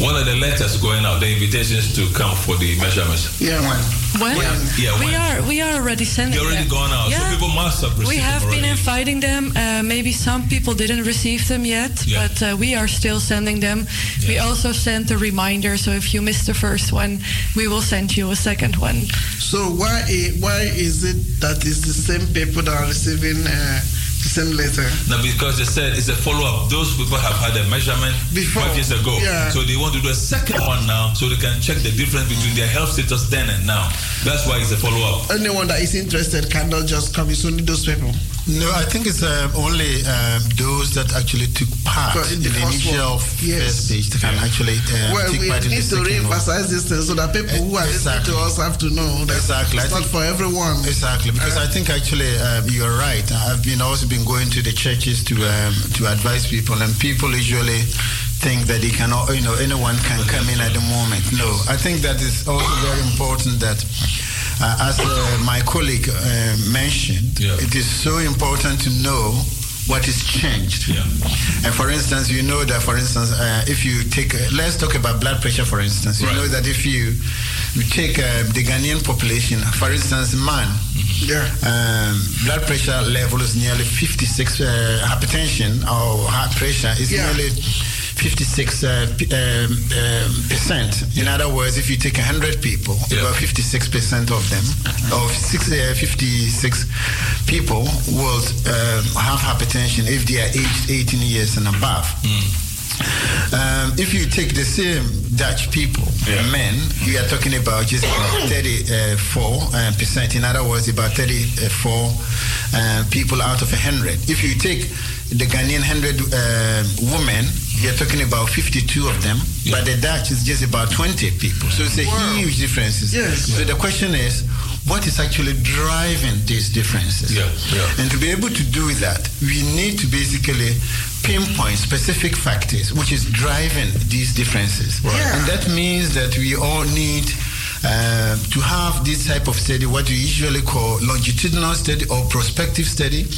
When are the letters going out, the invitations to come for the measurements? Yeah, when? When? Yeah, we are we are already sending They're already them. gone out, Yeah. so people must have received we have them been inviting them. Uh, maybe some people didn't receive them yet, Yeah. but uh, we are still sending them. We also sent a reminder, so if you missed the first one, we will send you a second one. So why why is it that it's the same people that are receiving uh, same letter? Now, because they said it's a follow up. Those people have had a measurement five years ago. Yeah. So they want to do a second one now so they can check the difference between their health status then and now. That's why it's a follow up. Anyone that is interested cannot just come. It's only those people. No, I think it's um, only um, those that actually took part in the, initial yes. first stage that can actually um, well, take part in the need to second one. re-emphasize this thing so that people who are listening to us have to know that Exactly. it's not for everyone. Exactly, because I think actually uh, you're right. I've been also been going to the churches to um, to advise people, and people usually think that they cannot, you know, anyone can come in at the moment. No, I think that is also very important that. Uh, as uh, my colleague uh, mentioned, it is so important to know what is changed. And for instance, you know that, for instance, uh, if you take, uh, let's talk about blood pressure, for instance. You know that if you, you take uh, the Ghanaian population, for instance, man, yeah. um, blood pressure level is nearly 56, uh, hypertension or heart pressure is Yeah. nearly 56 uh, um, um, percent. In other words, if you take 100 people, about 56 percent of them, of six, uh, 56 people will um, have hypertension if they are aged 18 years and above. Um, if you take the same Dutch people, men, we are talking about just about 34 uh, percent. In other words, about 34 uh, people out of 100. If you take the Ghanaian 100 uh, women, you're talking about 52 of them, yeah. but the Dutch is just about 20 people. So it's a wow. huge difference. Yes. So the question is, what is actually driving these differences? Yeah, yeah. And to be able to do that, we need to basically pinpoint specific factors which is driving these differences. Right. Yeah. And that means that we all need uh, to have this type of study, what we usually call longitudinal study or prospective study.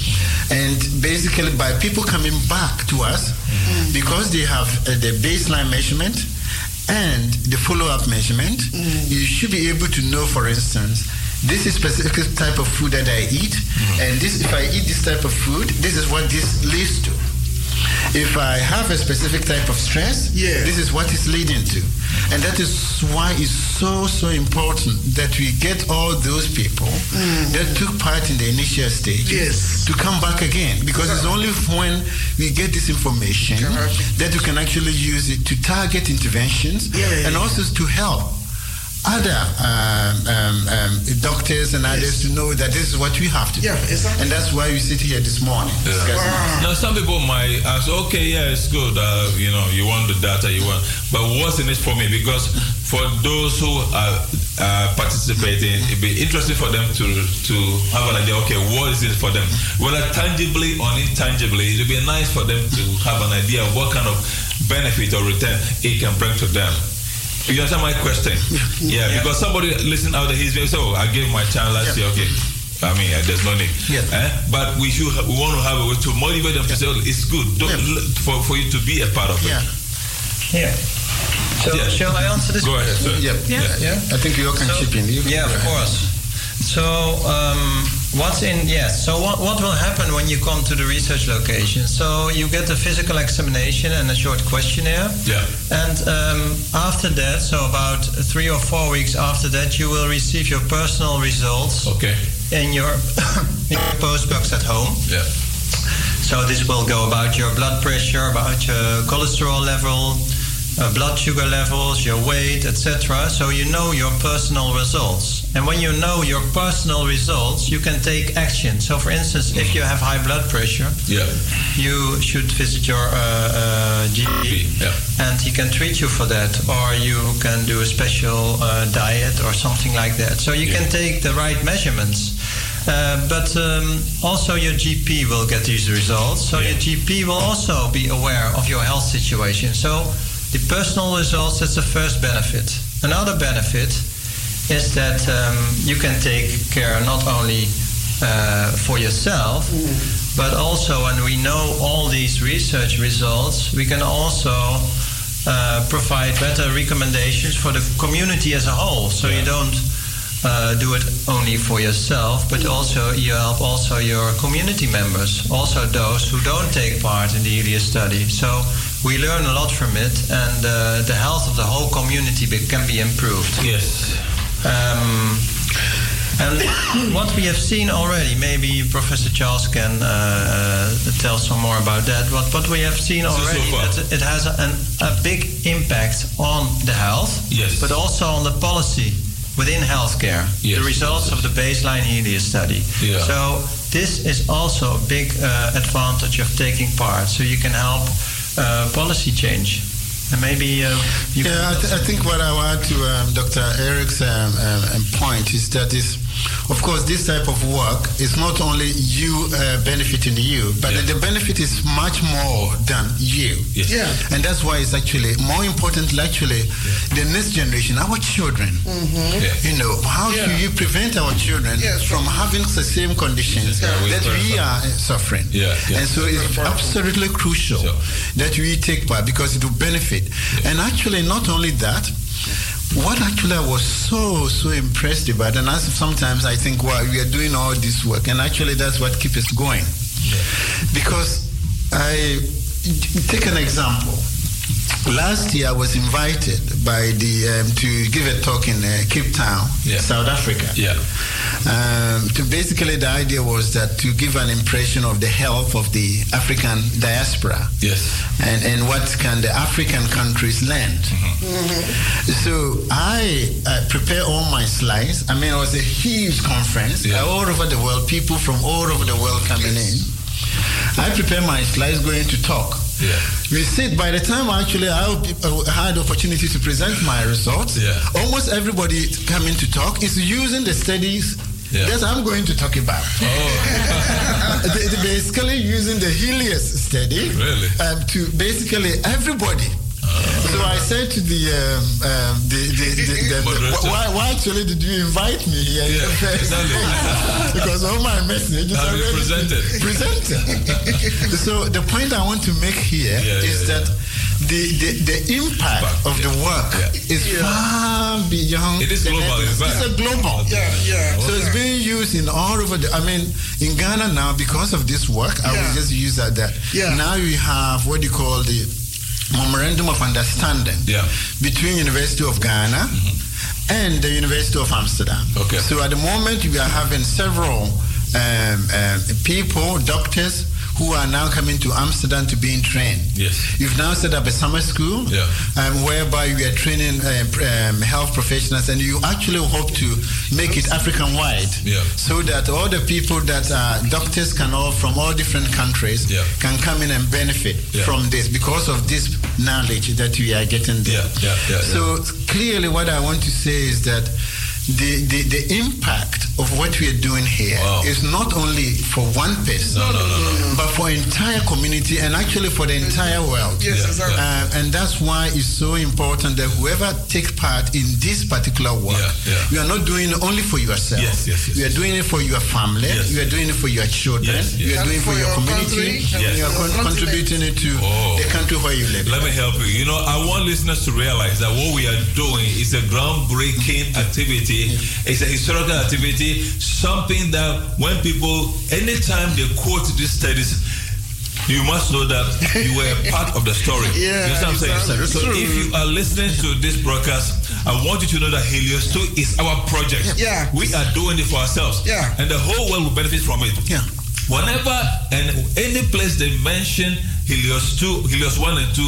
And basically, by people coming back to us, mm-hmm. because they have uh, the baseline measurement and the follow up measurement, mm-hmm. you should be able to know, for instance, this is specific type of food that I eat, mm-hmm. and this if I eat this type of food, this is what this leads to. If I have a specific type of stress, yeah. this is what it's leading to. And that is why it's so, so important that we get all those people mm. that took part in the initial stage yes. to come back again. Because it's only when we get this information that we can actually use it to target interventions yeah, and also to help other um, um, um, doctors and others yes. to know that this is what we have to yeah, do. Exactly. And that's why we sit here this morning. Yeah. Now, some people might ask, okay, yeah, it's good. Uh, you know, you want the data you want. But what's in it for me? Because for those who are uh, participating, it'd be interesting for them to, to have an idea, okay, what is it for them? Whether tangibly or intangibly, it'd be nice for them to have an idea of what kind of benefit or return it can bring to them. You answer my question? Yeah, yeah. because somebody listen out there, he's saying, so I gave my child last yeah. year, okay. I mean, there's no need. Yeah. Eh? But we should we want to have a way to motivate them to say, oh, it's good for, for you to be a part of it. Yeah. So, yeah. shall I answer this? Go ahead, sir. Yeah. Yeah. yeah. I think you all can so, chip in. You yeah, of course. So, um, what's in, yes, so what, what will happen when you come to the research location? So, you get a physical examination and a short questionnaire. Yeah. And um, after that, so about three or four weeks after that, you will receive your personal results. Okay. In your, in your post box at home. Yeah. So, this will go about your blood pressure, about your cholesterol level uh, blood sugar levels, your weight, etc. So you know your personal results. And when you know your personal results, you can take action. So, for instance, if you have high blood pressure, yeah. you should visit your uh, uh, GP, yeah. and he can treat you for that, or you can do a special uh, diet or something like that. So you yeah. can take the right measurements. Uh, but um, also your GP will get these results. So yeah. your GP will also be aware of your health situation. So the personal results, that's the first benefit. Another benefit is that um, you can take care not only uh, for yourself, mm. but also when we know all these research results, we can also uh, provide better recommendations for the community as a whole. So yeah. you don't uh, do it only for yourself, but also you help also your community members, also those who don't take part in the HELIUS study. So we learn a lot from it, and uh, the health of the whole community can be improved. Yes. Um, and what we have seen already, maybe Professor Charles can uh, uh tell some more about that. What what we have seen already, so it has an, a big impact on the health, yes. but also on the policy within healthcare. Yes. The results of the baseline HELIUS study. Yeah. So this is also a big uh, advantage of taking part. So you can help uh, policy change. And maybe uh, yeah, I, th- I, think what I want to um, Dr. Eric's um, um, point is that is of course, this type of work is not only you uh, benefiting you, but yeah. the benefit is much more than you. Yes. Yeah. And that's why it's actually more important, actually, yeah. the next generation, our children. Mm-hmm. Yeah. You know, how do you prevent our children yes, from having the same conditions that we are suffering? Yeah. And so it's absolutely crucial sure. that we take part because it will benefit. And actually, not only that, what actually I was so so impressed about, and as sometimes I think, wow, we are doing all this work, and actually that's what keeps us going. Yeah. Because I take an example. Last year, I was invited by the um, to give a talk in uh, Cape Town, yeah. South Africa. Yeah. Um, to basically, the idea was that to give an impression of the health of the African diaspora. Yes. And and what can the African countries learn? Mm-hmm. Mm-hmm. So I uh, prepare all my slides. I mean, it was a huge conference, yeah. all over the world, people from all over the world coming yes. in. I prepare my slides going to talk. Yeah. We sit, by the time actually I had the opportunity to present my results, Yeah. almost everybody coming to talk is using the studies Yeah. I'm going to talk about. They basically using the HELIUS study Really? um, to basically everybody. So I said to the um, um, the, the, the, the, the Moderator. why, why actually did you invite me here? Yeah, exactly. because all my messages are already presented? presented. so the point I want to make here is Yeah, yeah, that the, the, the impact Impact, of the work Yeah. is far beyond. It is global, Netherlands. in fact. It's a global. Yeah, yeah. So it's being used in all over the. I mean, in Ghana now, because of this work, I will just use that. That Yeah. now we have what you call the memorandum of understanding Yeah. between University of Ghana and the University of Amsterdam. Okay. So at the moment, we are having several um, um, people, doctors, who are now coming to Amsterdam to being trained. Yes. You've now set up a summer school Yeah. um, whereby you are training pr- um, health professionals and you actually hope to make it African wide Yeah. so that all the people that are doctors can all from all different countries Yeah. can come in and benefit from this because of this knowledge that we are getting there. So clearly what I want to say is that the, the, the impact of what we are doing here Wow. is not only for one person, No, no, no, no, but for entire community and actually for the entire world. Yes, Yeah, exactly. yeah. Uh, and that's why it's so important that whoever takes part in this particular work, Yeah, yeah. you are not doing it only for yourself. Yes, yes, yes. You are doing it for your family. Yes. You are doing it for your children. Yes, yes. You are doing it for, for your, your community. country, Yes. And you are con- contributing it to Oh. the country where you live. Let me help you. You know, I want listeners to realize that what we are doing is a groundbreaking activity. It's a historical activity, something that when people, anytime they quote these studies, you must know that you were a part of the story. Yeah, you understand what I'm saying? So True. if you are listening to this broadcast, I want you to know that HELIUS 2 is our project. Yeah. We are doing it for ourselves. Yeah. And the whole world will benefit from it. Yeah. Whenever and any place they mention HELIUS 2, HELIUS 1 and 2,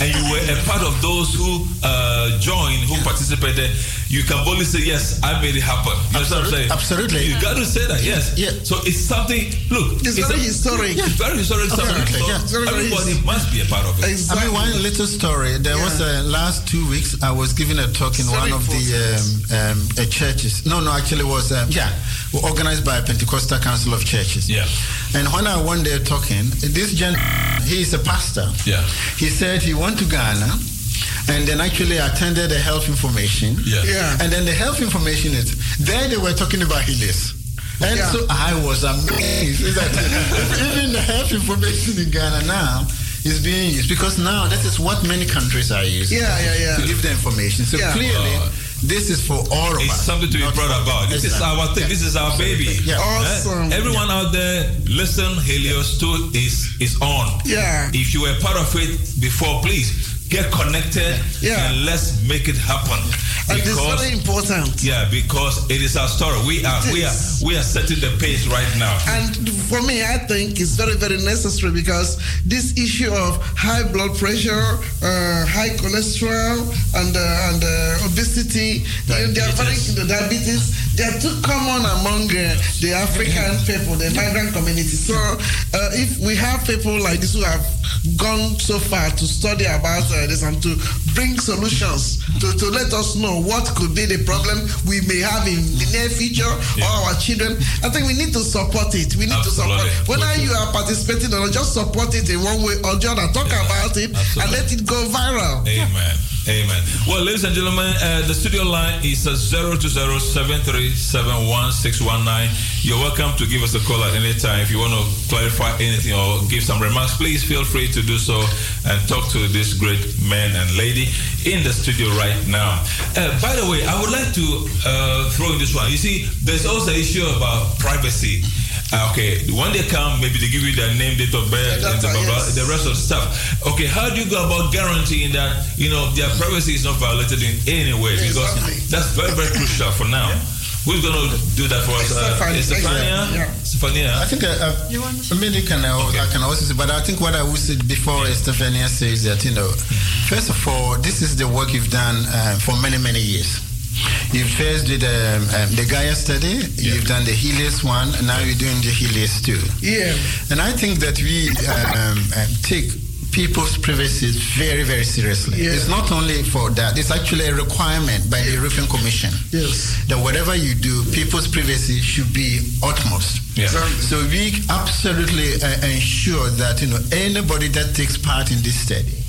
and you were a part of those who uh, joined, who participated, you can boldly say, Yes, I made it happen. You know what I'm saying? Absolutely. You got to say that, yes. Yeah. So it's something, look, It's very a- historic. It's very historic something. Absolutely, So yeah. It's very, very everybody his- must be a part of it. Exactly. I Exactly. mean, one little story. There was a last two weeks. I was giving a talk in Very one of the um, um, uh, churches. No, no, actually, it was um, yeah, organized by Pentecostal Council of Churches. Yeah. And when I went there talking, this gentleman, he is a pastor. Yeah. He said he went to Ghana. And then actually attended the health information. Yeah. Yeah. And then the health information is there they were talking about HELIUS. And Yeah. so I was amazed that even the health information in Ghana now is being used because now that is what many countries are using Yeah, yeah, yeah. to give the information. So Yeah. clearly, Wow. This is for all of It's us. It's something to be not proud about. This is our thing. This is our baby. Yeah. Awesome. Eh? Everyone out there, listen. HELIUS 2 is is on. Yeah. If you were part of it before, please get connected Yeah. and let's make it happen. And it's very important. yeah, because it is our story. We are we are we are setting the pace right now. And for me, I think it's very, very necessary because this issue of high blood pressure, uh, high cholesterol, and uh, and uh, obesity, they are very diabetes. They are too common among uh, the African people, the migrant community. So, uh, if we have people like this who have gone so far to study about uh, this and to bring solutions to, to let us know what could be the problem we may have in the near future or our children, I think we need to support it. We need to support Absolutely. whether you are participating or not, just support it in one way or the other. Talk Yeah, about it and let it go viral. Amen. Amen. Well, ladies and gentlemen, uh, the studio line is uh, 020-737-1619. You're welcome to give us a call at any time. If you want to clarify anything or give some remarks, please feel free to do so and talk to this great man and lady in the studio right now. Uh, by the way, I would like to uh, throw in this one. You see, there's also the issue about privacy. Uh, okay, when they come, maybe they give you their name, date of birth, Yeah, and the, data, blah, blah, yes. the rest of the stuff. Okay, how do you go about guaranteeing that you know their privacy is not violated in any way? Because Exactly. that's very, very crucial for now. Who's going to do that for us? Uh, Stephanie, is Stefania? yeah. Stefania? I think uh, uh, I mean, you can, uh, I can also say, but I think what I would say before Stephania says that, you know, first of all, this is the work you've done uh, for many, many years. You first did um, um, the Gaia study, you've done the HELIUS one, and now you're doing the HELIUS two. Yeah. And I think that we um, um, take people's privacy very, very seriously. Yeah. It's not only for that, it's actually a requirement by the European Commission Yes. that whatever you do, people's privacy should be utmost. Yeah. So we absolutely uh, ensure that you know anybody that takes part in this study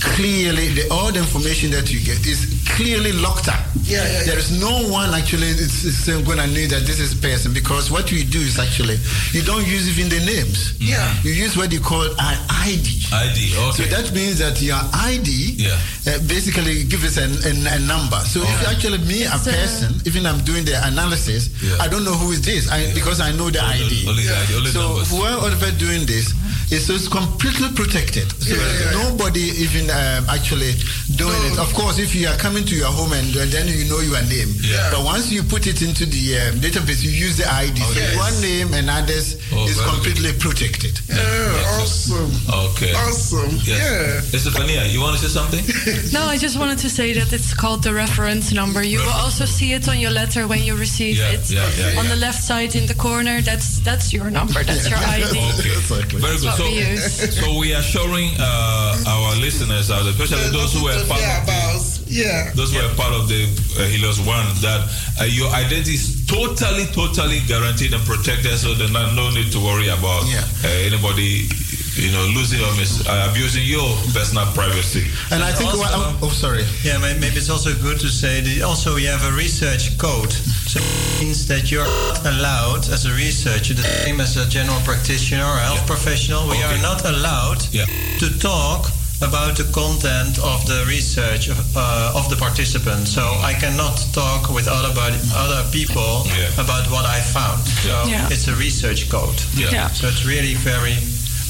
clearly the, all the information that you get is clearly locked up. Yeah, yeah, yeah. There is no one actually is, is going to know that this is person because what we do is actually you don't use even the names. Yeah. You use what you call an ID. ID. Okay. So that means that your ID Yeah. uh, basically gives us a, a, a number. So if you actually me a So- person, even I'm doing the analysis, Yeah. I don't know who is this I, because I know the ID. Only the ID, only so numbers. whoever doing this is so it's completely protected. So nobody even um, actually doing it. Of course, if you are coming to your home and, and then you know your name, Yeah. but once you put it into the um, database, you use the ID. So yes. one name and others Oh, is very completely protected. Yeah, awesome. Okay. Awesome. Yes. Estefania, you want to say something? No, I just wanted to say that it's called the reference number. You will also see it on your letter when you receive Yeah, it. yeah, yeah, on yeah. the left side in the corner, that's that's your number. That's your ID. Okay. Very good. what So, we so we are showing uh, our listeners out, especially those who were part of the, about, yeah. those who were part of the uh, HELIUS One, that uh, your identity is totally, totally guaranteed and protected. So there's no need to worry about Yeah. uh, anybody, you know, losing or mis- uh, abusing your personal privacy. And I think, Also- oh, oh, sorry. Yeah, maybe it's also good to say that also we have a research code. So it means that you're not allowed as a researcher, the same as a general practitioner or health professional, we are not allowed Yeah. to talk about the content of the research of, uh, of the participant. So I cannot talk with other body, other people Yeah. about what I found. So Yeah. it's a research code. Yeah. Yeah. So it's really very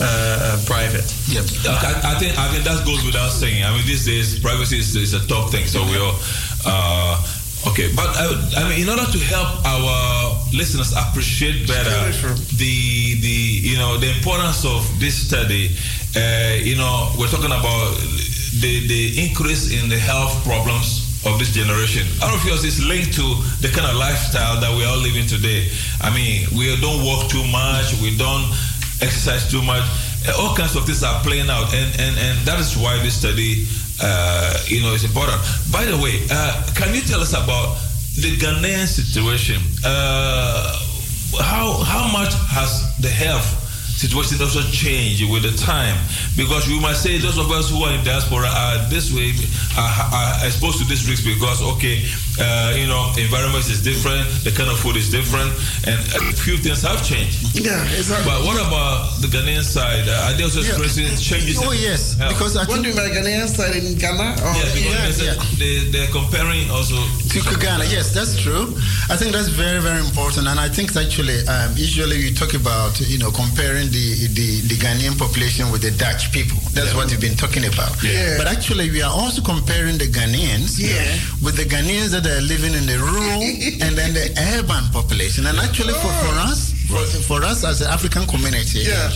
uh, uh, private. Yep. I, I think I think that goes without saying. I mean, these days privacy is, is a top thing. So we all. Uh, Okay, but I, I mean, in order to help our listeners appreciate better the the you know the importance of this study, uh, you know, we're talking about the the increase in the health problems of this generation. I don't know it's linked to the kind of lifestyle that we are living today. I mean, we don't walk too much, we don't exercise too much. All kinds of things are playing out, and and and that is why this study, uh, you know, is important. By the way, uh, can you tell us about the Ghanaian situation? Uh, how how much has the health situation also change with the time? Because we might say those of us who are in diaspora are this way, are, are exposed to this risk because okay, uh, you know, environment is different, the kind of food is different, and a few things have changed. Yeah, exactly. But what about the Ghanaian side? Uh, are they also Yeah. changes? Oh, yes, health? because I What do think you mean, Ghanaian style in Ghana? Or yeah, because Yeah, they said yeah. They, they're comparing also to Ghana. Yes, that's true. I think that's very, very important. And I think actually, um, usually we talk about, you know, comparing the, the, the Ghanaian population with the Dutch people. That's what we've been talking about. Yeah. But actually, we are also comparing the Ghanaians Yeah. with the Ghanaians that are living in the rural and then the urban population. And actually, for, for oh. us, for, for us as an African community, Yeah.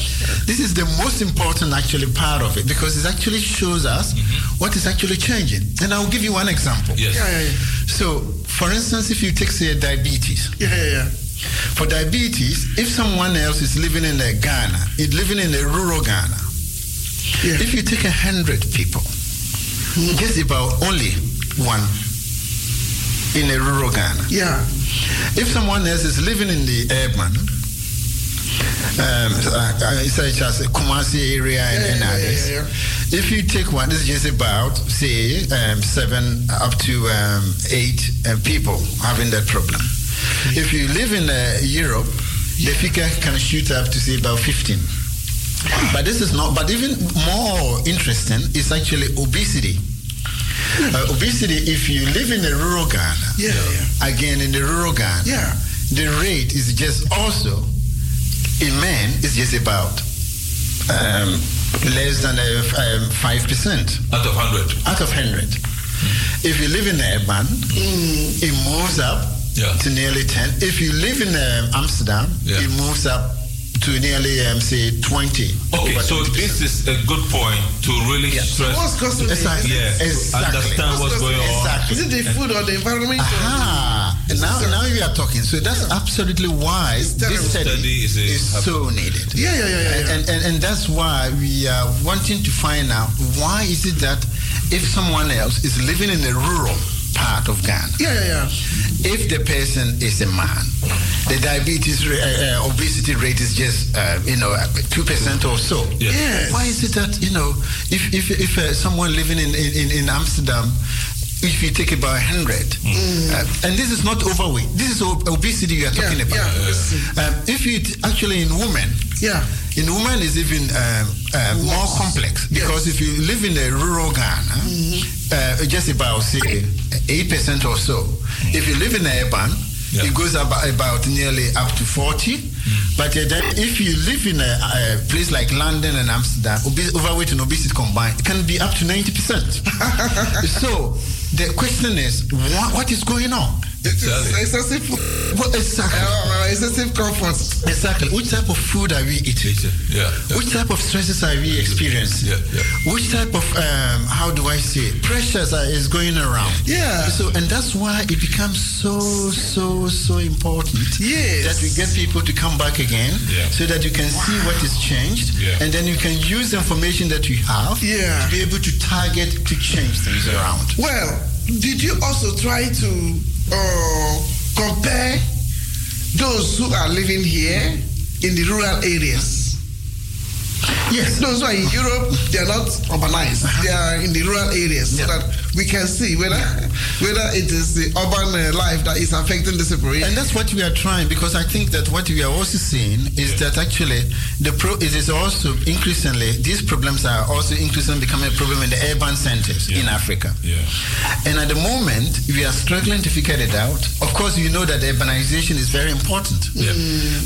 this is the most important actually part of it because it actually shows us mm-hmm. what is actually changing. And I'll give you one example. yes. Yeah, yeah, yeah. So, for instance, if you take, say, diabetes, Yeah, yeah, yeah. For diabetes, if someone else is living in a Ghana, is living in a rural Ghana, Yeah. if you take a hundred people, just about only one in a rural Ghana. Yeah. If someone else is living in the urban, um, uh, uh, such as Kumasi area and, Yeah, and others, yeah, yeah, if you take one, this is just about say um, seven up to um, eight uh, people having that problem. If you live in uh, Europe, the figure can shoot up to say about 15. But this is not, but even more interesting is actually obesity. Uh, obesity, if you live in the rural Ghana, Yeah, yeah. again in the rural Ghana, Yeah. the rate is just also in men is just about um, less than uh, um, five percent out of hundred. out of hundred. If you live in the urban, it moves up Yeah. to nearly ten. If you live in um, Amsterdam, Yeah. it moves up to nearly um, say 20. Okay, so 20%. this is a good point to really yeah. stress. So what's causing exactly. Yeah, exactly. understand what's, what's going on. Exactly. Is it the food or the environment? Aha. Now, now we are talking. So that's absolutely why this study, study is, is so needed. Yeah, yeah, yeah, yeah. And, and, and that's why we are wanting to find out why is it that if someone else is living in a rural part of Ghana. Yeah, yeah, yeah. If the person is a man, the diabetes, uh, uh, obesity rate is just, uh, you know, two percent or so. Yes. yes. Why is it that you know, if if if uh, someone living in, in in Amsterdam if you take about 100, mm. uh, and this is not overweight, this is obesity you are talking yeah, about. Yeah. Um, if you actually in women, yeah, in women is even um, uh, more complex because yes. if you live in a rural Ghana, mm-hmm. uh, just about say eight percent or so. Mm. If you live in a urban, yeah. it goes about, about nearly up to 40. Mm. But uh, then if you live in a, a, place like London and Amsterdam, overweight and obesity combined, it can be up to 90%. so the question is, what, what is going on? Exactly. Excessive, well, exactly. Uh, excessive comfort. Exactly. Which type of food are we eating? Yeah. yeah. Which type of stresses are we experiencing? Yeah. yeah. Which type of um, how do I say it? pressures are, is going around? Yeah. So and that's why it becomes so so so important. Yes. That we get people to come back again. Yeah. So that you can wow. see what is changed. Yeah. And then you can use the information that you have. Yeah. To be able to target to change things around. Well, did you also try to uh, compare those who are living here in the rural areas. Yes, those who are in Europe, they are not urbanized. They are in the rural areas, so that we can see whether whether it is the urban uh, life that is affecting the separation. And that's what we are trying, because I think that what we are also seeing is that actually the pro it is also increasingly these problems are also increasingly becoming a problem in the urban centers yeah. in Africa. Yeah. And at the moment, we are struggling to figure it out. Of course, you know that urbanization is very important. Yeah.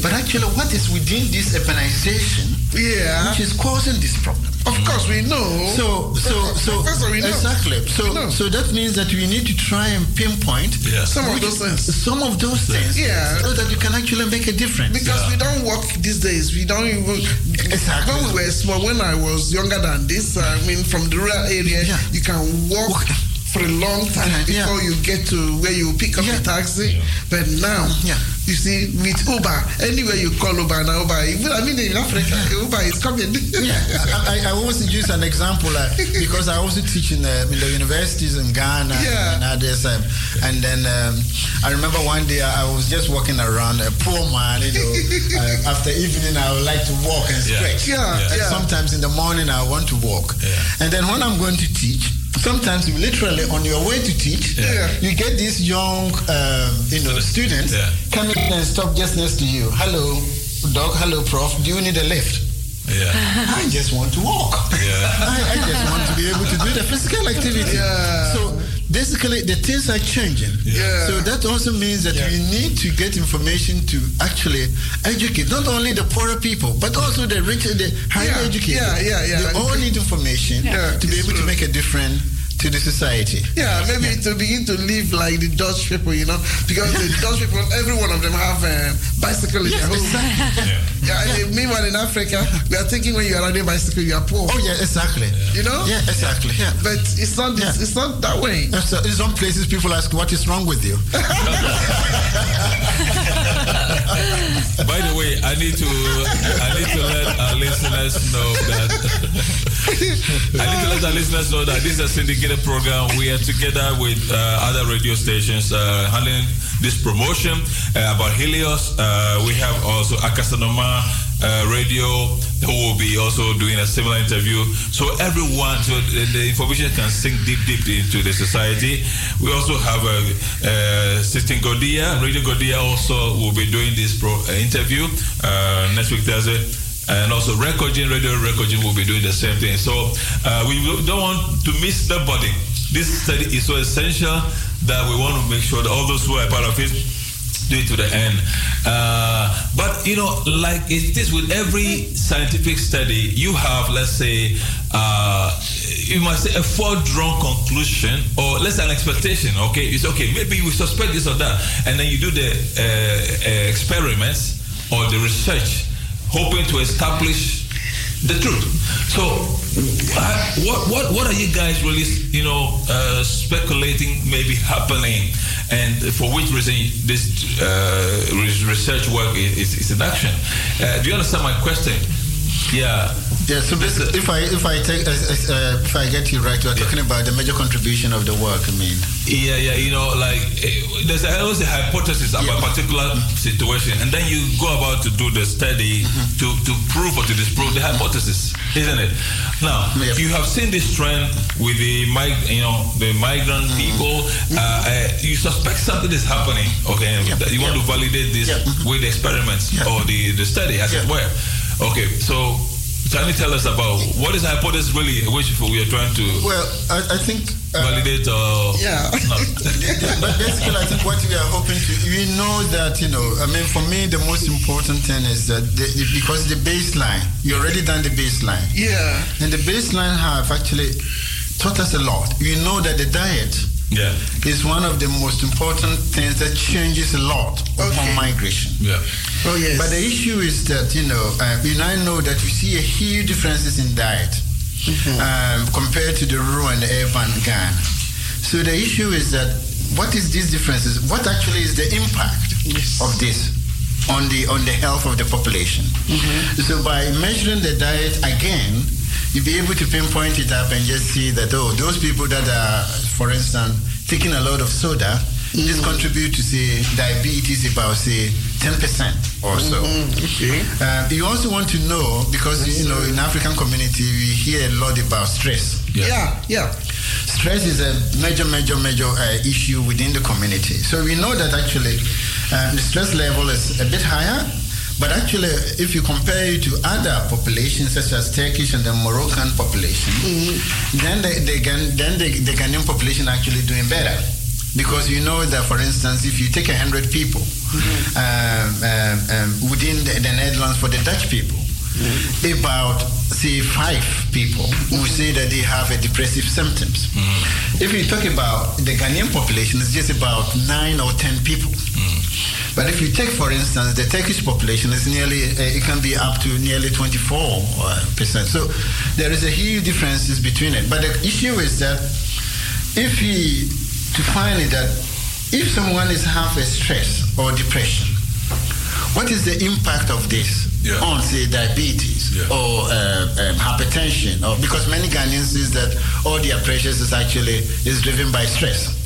But actually, what is within this urbanization? Yeah. Which is causing this problem? Of course, we know. So, so, so, Professor, we know. exactly. So, so that means that we need to try and pinpoint yeah. some of those things. Some of those things. Yeah. So that you can actually make a difference. Because yeah. we don't work these days. We don't even. Exactly. When we were small, when I was younger than this, I mean, from the rural area, yeah. you can walk. For a long time before you get to where you pick up a taxi, but now yeah. you see with Uber, anywhere you call Uber now Uber, even I mean in Africa, Uber is coming. yeah, I, I, always use an example uh, because I also teach in, uh, in the universities in Ghana yeah. and others, um, and then um, I remember one day I was just walking around, a poor man, you know. uh, after evening, I would like to walk and stretch. Yeah, yeah. And sometimes in the morning, I want to walk, and then when I'm going to teach sometimes you literally on your way to teach, yeah. you get these young, um, you know, students yeah. coming and stop just next to you. Hello, doc. Hello, prof. Do you need a lift? Yeah. I just want to walk. Yeah. I, I, just want to be able to do the physical activity. Yeah. So basically, the things are changing. Yeah. So that also means that yeah. we need to get information to actually educate not only the poorer people, but also the rich, the highly yeah. educated. Yeah, yeah, yeah. They all need information Yeah. to be able to make a difference to the society. Yeah, maybe yeah. to begin to live like the Dutch people, you know, because the Dutch people, every one of them have a bicycle in yes, their home. Exactly. Yeah. yeah. Meanwhile, in Africa, we are thinking when you are riding a bicycle, you are poor. Oh yeah, exactly. Yeah. You know? Yeah, exactly. Yeah. But it's not. Yeah. It's not that way. So in some places, people ask, "What is wrong with you?" By the way, I need to I need to let our listeners know that I need to let our listeners know that this is a syndicated program. We are together with uh, other radio stations uh, handling this promotion uh, about HELIUS. Uh, we have also Akasanoma uh, Radio who will be also doing a similar interview. So everyone, so the, the information can sink deep, deep into the society. We also have a, uh, Sistine Godia, Radio Godia also will be doing this pro, uh, interview uh, next week Thursday. And also Recording Radio Recording will be doing the same thing. So uh, we don't want to miss the body. This study is so essential that we want to make sure that all those who are part of it do it to the end. Uh, but you know, like it is with every scientific study, you have, let's say, uh, you must say a foredrawn conclusion or let's say an expectation. Okay, it's okay. Maybe we suspect this or that, and then you do the uh, experiments or the research hoping to establish the truth. So, uh, what what what are you guys really, you know, uh, speculating maybe happening, and for which reason this uh, research work is, is in action? Uh, do you understand my question? Yeah. Yeah. So basically, if I if I take uh, uh, if I get you right, you are talking about the major contribution of the work. I mean. Yeah, yeah. You know, like uh, there's always a hypothesis about a particular situation, and then you go about to do the study mm-hmm. to to prove or to disprove the hypothesis, isn't it? Now, yep. you have seen this trend with the mig- you know the migrant mm-hmm. people. Mm-hmm. Uh, uh, you suspect something is happening. Okay, you want to validate this with the experiments or the the study, as it were. Okay, so can you tell us about what is hypothesis really, which we are trying to? Well, I, I think uh, validate. Uh, yeah. but basically, I think what we are hoping to, we know that you know. I mean, for me, the most important thing is that the, because the baseline, you already done the baseline. Yeah. And the baseline have actually taught us a lot. We know that the diet yeah. is one of the most important things that changes a lot okay. upon migration. Yeah. Oh yes. But the issue is that you know uh, we now know that we see a huge differences in diet mm-hmm. um, compared to the rural and the urban Ghana. So the issue is that what is these differences? What actually is the impact yes. of this? on the on the health of the population. Mm-hmm. So by measuring the diet again, you'll be able to pinpoint it up and just see that, oh, those people that are, for instance, taking a lot of soda, mm-hmm. this contribute to, say, diabetes about, say, 10% or so. Mm-hmm. Okay. Uh, you also want to know, because, you know, in African community, we hear a lot about stress. Yeah, yeah. yeah. Stress is a major, major, major uh, issue within the community. So we know that actually uh, the stress level is a bit higher but actually, if you compare it to other populations such as Turkish and the Moroccan population, mm-hmm. then the, the, then the, the Ghanaian population actually doing better. Because you know that, for instance, if you take 100 people mm-hmm. um, um, um, within the, the, Netherlands for the Dutch people. about, say, five people who say that they have a depressive symptoms. Mm-hmm. If you talk about the Ghanaian population, it's just about nine or 10 people. But if you take, for instance, the Turkish population is nearly, uh, it can be up to nearly 24 uh, percent. So there is a huge differences between it. But the issue is that if we to find it that if someone is half a stress or depression, what is the impact of this yeah. on, say, diabetes yeah. or uh, um, hypertension? Or because many Ghanaians is that all their pressures is actually is driven by stress.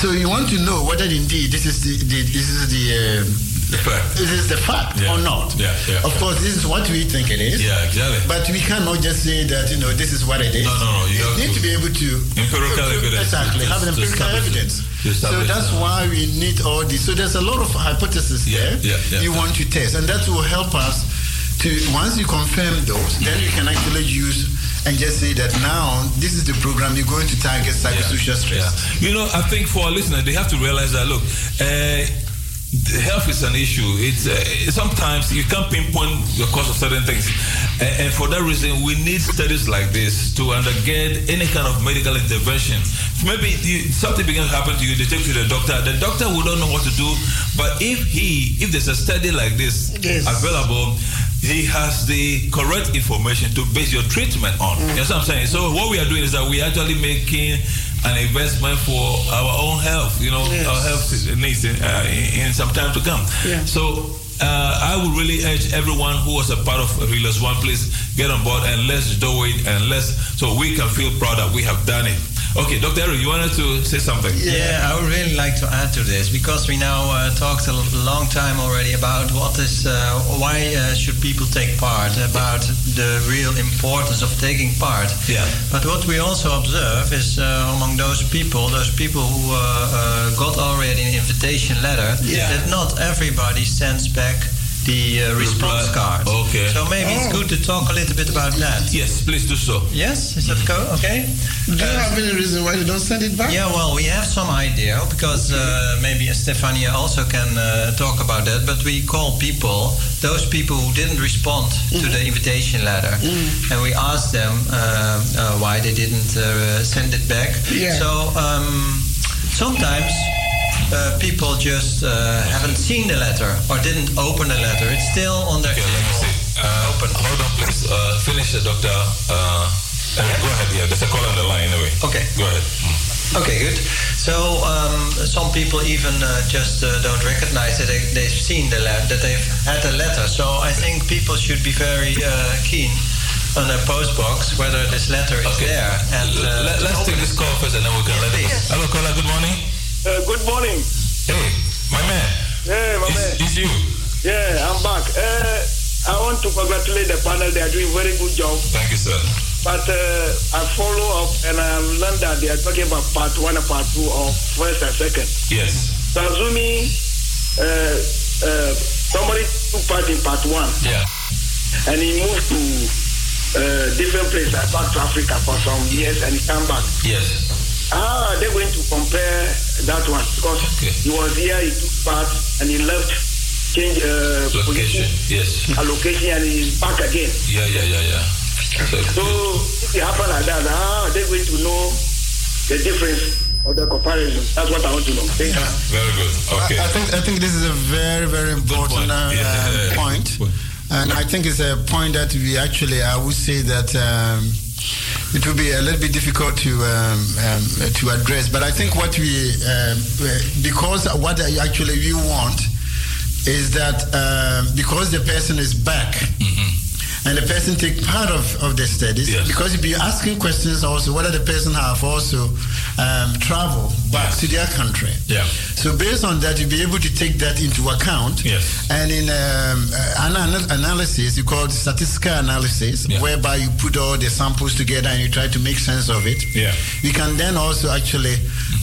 So you want to know whether indeed this is the, the this is the um, the fact. This is the fact yeah. or not. Yeah, yeah. Of course, this is what we think it is. Yeah, exactly. But we cannot just say that you know this is what it is. No, no, no. You, need to, to, be able to empirical to, evidence. Exactly, have an empirical evidence. So that's that. why we need all this. So there's a lot of hypotheses there you want to test, and that will help us to once you confirm those, then you can actually use and just say that now this is the program you're going to target psychosocial yeah. stress. Yeah. You know, I think for our listeners, they have to realize that look, uh, health is an issue. It's uh, sometimes you can't pinpoint the cause of certain things, and, and for that reason, we need studies like this to undergird any kind of medical intervention. Maybe you, something begins to happen to you, they take you to the doctor. The doctor will not know what to do, but if he, if there's a study like this yes. available, he has the correct information to base your treatment on. Mm. You know what I'm saying? So what we are doing is that we are actually making an investment for our own health, you know, yes. our health needs in, uh, in, some time to come. Yeah. So uh, I would really urge everyone who was a part of HELIUS One, please get on board and let's do it and let's so we can feel proud that we have done it. Okay, Dr. Eric, you wanted to say something? Yeah, I would really like to add to this because we now uh, talked a long time already about what is, uh, why uh, should people take part, about the real importance of taking part. Yeah. But what we also observe is uh, among those people, those people who uh, uh, got already an invitation letter, yeah. that not everybody sends back the uh, response card. Okay. So maybe oh. it's good to talk a little bit about that. Yes, please do so. Yes, is that go? Okay. Do you uh, have any reason why you don't send it back? Yeah, well, we have some idea because uh, maybe Stefania also can uh, talk about that. But we call people, those people who didn't respond mm. to the invitation letter, mm. and we ask them uh, uh, why they didn't send it back. Yeah. So um, sometimes uh, people just uh, haven't seen the letter or didn't open the letter. It's still on their okay, let me Uh, open. Hold on, please. Uh, finish, uh, Doctor. Go ahead. Yeah, there's a call on the line anyway. Okay. Go ahead. Okay, good. So um, some people even uh, just uh, don't recognize that they, they've seen the letter, that they've had the letter. So I think people should be very uh, keen on their post box whether this letter is there. And uh, Let, us take this call first and then we can let it go. Hello, caller. Good morning. Uh, good morning. Hey, my man. Hey, my man. It's you. Yeah, I'm back. Uh, I want to congratulate the panel. They are doing very good job. Thank you, sir. But uh, I follow up and I learned that they are talking about part one and part two of first and second. Yes. So assuming uh, uh, somebody took part in part one Yeah. and he moved to uh, different place like South Africa for some years and he came back. Yes. How are they going to compare that one? Because he was here, he took part and he left, change uh, Location. position, Yes. allocation and he's back again. Yeah, yeah, yeah, yeah. So, So if it happen like that, how are they going to know the difference of the comparison? That's what I want to know. Thank you. very good. Okay. I, I think I think this is a very very important uh, uh, point, and I think it's a point that we actually I would say that. Um, it will be a little bit difficult to um, um, to address, but I think what we um, because what actually we want is that um, because the person is back and the person take part of, of the studies because if you'll be asking questions also whether the person have also um, traveled back to their country. Yeah. So based on that, you'll be able to take that into account. Yes. And in um, uh, an analysis, you call it statistical analysis, whereby you put all the samples together and you try to make sense of it. Yeah. You can then also actually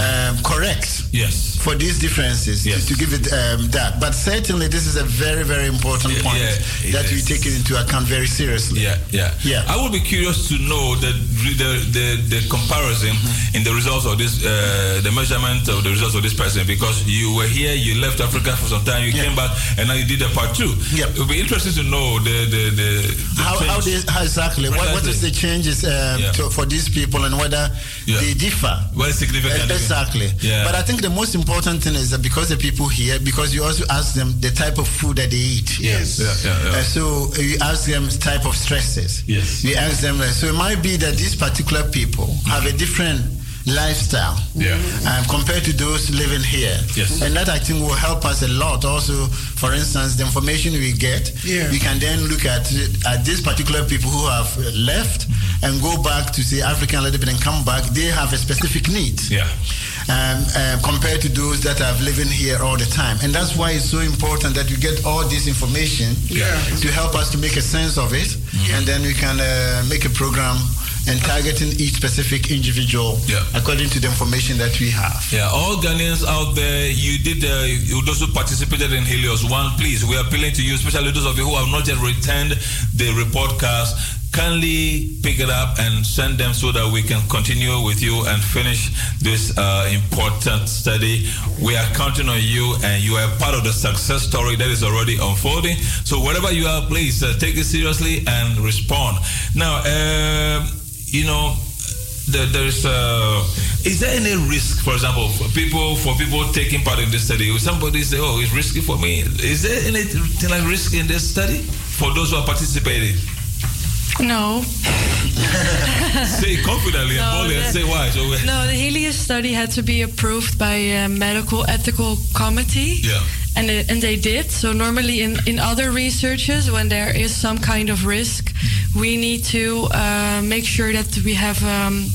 um, correct Yes. for these differences to, to give it um, that. But certainly, this is a very, very important point yeah, that we take it into account very seriously. Yeah, yeah, Yeah. I would be curious to know the the the, the comparison Mm-hmm. in the results of this, uh, the measurement of the results of this person, because you were here, you left Africa for some time, you came back, and now you did a part two. Yeah. It would be interesting to know the the the, the How, how, they, how exactly? What, what is the changes um, Yeah. to, for these people and whether Yeah. they differ? Very significant. Exactly. Yeah. But I think the most important thing is that because the people here, because you also ask them the type of food that they eat. Yes. Yeah, yeah, yeah. Uh, so you ask them type of stresses. Yes. You ask them. uh, So it might be that these particular people have a different lifestyle Yeah. um, compared to those living here. Yes. And that I think will help us a lot. Also, for instance, the information we get, Yeah. we can then look at at these particular people who have left and go back to say African a little bit and come back. They have a specific need. Yeah. Um, uh, compared to those that are living here all the time, and that's why it's so important that we get all this information Yeah. to help us to make a sense of it, and then we can uh, make a program and targeting each specific individual Yeah. according to the information that we have. Yeah, all Ghanaians out there, you did, uh, you those who participated in HELIUS One, please, we are appealing to you, especially those of you who have not yet returned the report cards. Kindly pick it up and send them so that we can continue with you and finish this uh, important study. We are counting on you, and you are part of the success story that is already unfolding. So wherever you are, please uh, take it seriously and respond. Now, uh, you know, there, there's uh, is there any risk for example for people for people taking part in this study? Will somebody say oh it's risky for me. Is there anything like risk in this study for those who are participating? No. say confidently and No, boldly and say why so No, the HELIUS study had to be approved by a medical ethical committee. yeah And, it, and they did. So normally in, in other researches, when there is some kind of risk, we need to uh, make sure that we have um,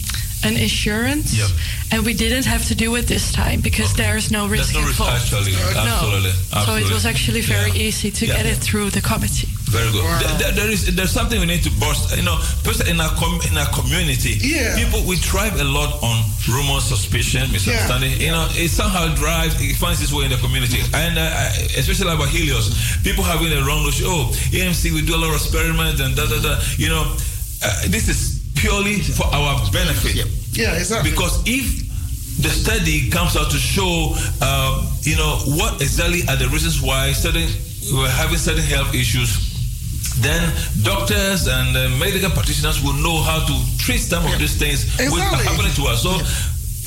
an assurance. Yeah. And we didn't have to do it this time because there is no risk there's no risk involved. actually No. absolutely So it was actually very Yeah. easy to Yeah. get it through the committee. Very good. There- there- there is there's something we need to burst. You know, first in our com- in our community, Yeah. people we thrive a lot on rumor, suspicion, misunderstanding. You know, it somehow drives, it finds its way in the community, and uh, especially about HELIUS, people having a wrong notion. Oh, AMC, we do a lot of experiments and da da da. You know, uh, this is purely for our benefit. Yeah, exactly. Because if the study comes out to show, um, you know, what exactly are the reasons why certain we're having certain health issues, then doctors and uh, medical practitioners will know how to treat some of these things which are happening to us. So,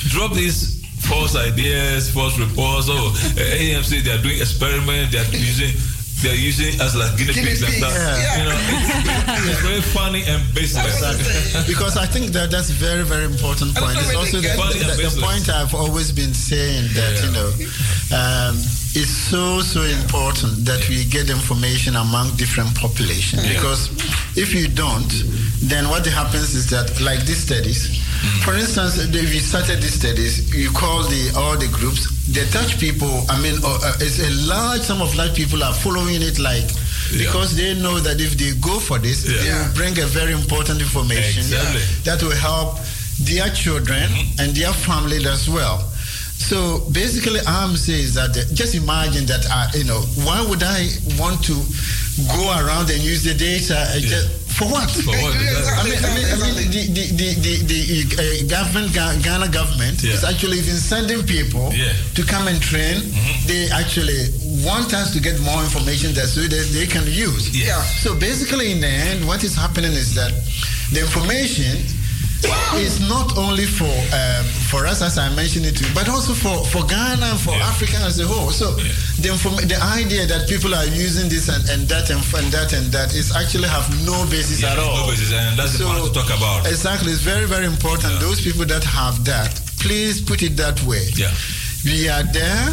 drop these false ideas, false reports. Oh, uh, AMC they are doing experiments, they are using. they're using us like guinea, pigs. Like that. Yeah. You know, it's, it's very funny and baseless. because I think that that's very, very important point. It's also the, Funny the, the point I've always been saying that, you know, um, it's so, so important that we get information among different populations. Yeah. Because if you don't, then what happens is that, like these studies, Mm. for instance, if you started these studies, you call the all the groups, the Dutch people, I mean, uh, uh, it's a large sum of large people are following it like, because they know that if they go for this, they will bring a very important information Exactly. that will help their children and their family as well. So basically, I'm saying that uh, just imagine that uh, you know why would I want to go around and use the data uh, just, for what? For what? I mean, I mean, I mean the, the, the, the, the uh, government, Ghana government is actually even sending people Yeah. to come and train. They actually want us to get more information that so that they can use. Yeah. So basically, in the end, what is happening is that the information is not only for um, for us, as I mentioned it, to, you but also for, for Ghana and for Africa as a whole. So the the idea that people are using this and, and that and, and that and that is actually have no basis Yeah, at all. no basis, and that's the So- part to talk about. Exactly, it's very very important. Those people that have that, please put it that way. Yeah. We are there.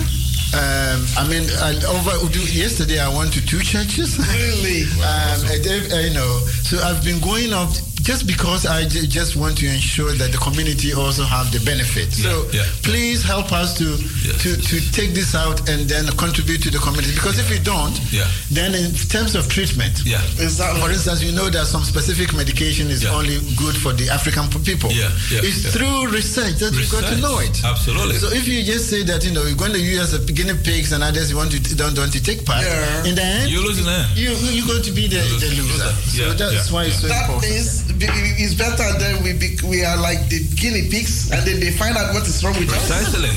Um, I mean, I, over yesterday I went to two churches. Really? um, I did- uh, you know, so I've been going up just because I just want to ensure that the community also have the benefit. So Yeah, yeah. please help us to, to to take this out and then contribute to the community. Because if we don't, Yeah. then in terms of treatment, Yeah. for instance, you know that some specific medication is only good for the African people. Yeah, yeah, it's yeah. through research that you got to know it. Absolutely. So if you just say that you know you're going to use as a guinea pigs and others you want to don't want to take part, Yeah. in the end You lose in the end. you you're going to be the, the loser. So Yeah, that's yeah, why it's so That important. Means be- it's better than we be, we are like the guinea pigs, and then they find out what is wrong with us. Precisely.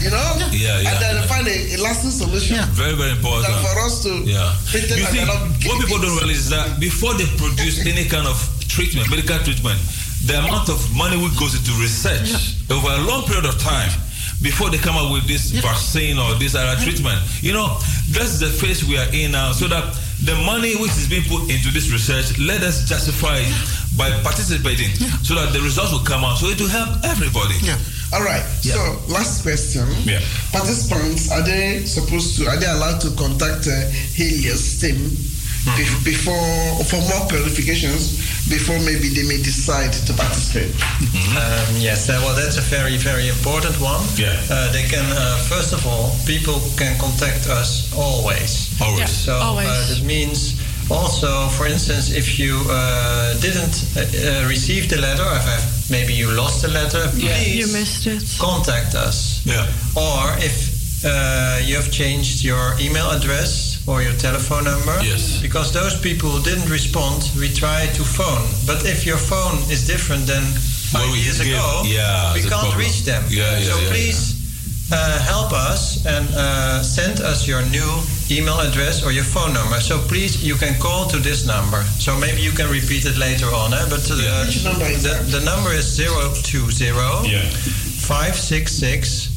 You know? Yeah, yeah, And then they yeah. find a, a lasting solution. Very, very important. Than for us to Yeah. You see, not what people don't realize is that before they produce any kind of treatment, medical treatment, the amount of money which goes into research over a long period of time before they come up with this vaccine or this other treatment. You know, that's the phase we are in now. So that the money which is being put into this research, let us justify it by participating so that the results will come out. So it will help everybody. Yeah. All right. So last question. Yeah. Participants are they supposed to are they allowed to contact uh, HELIUS team Mm-hmm. be- before for more clarifications before maybe they may decide to participate? Um, yes, uh, well, that's a very, very important one. Yeah. Uh, they can, uh, first of all, people can contact us always. Always. Yeah, So always. Uh, that means also, for instance, if you uh, didn't receive the letter, if maybe you lost the letter, please You missed it. contact us. Yeah. Or if uh, you have changed your email address or your telephone number. Yes. Because those people who didn't respond, we try to phone. But if your phone is different than five Well, we years give- ago, yeah, we can't problem. reach them. Yeah, yeah, so yeah, please Uh, help us and uh, send us your new email address or your phone number. So please, you can call to this number. So maybe you can repeat it later on. Eh? But uh, Which number is the, the number is 020 Yeah. 566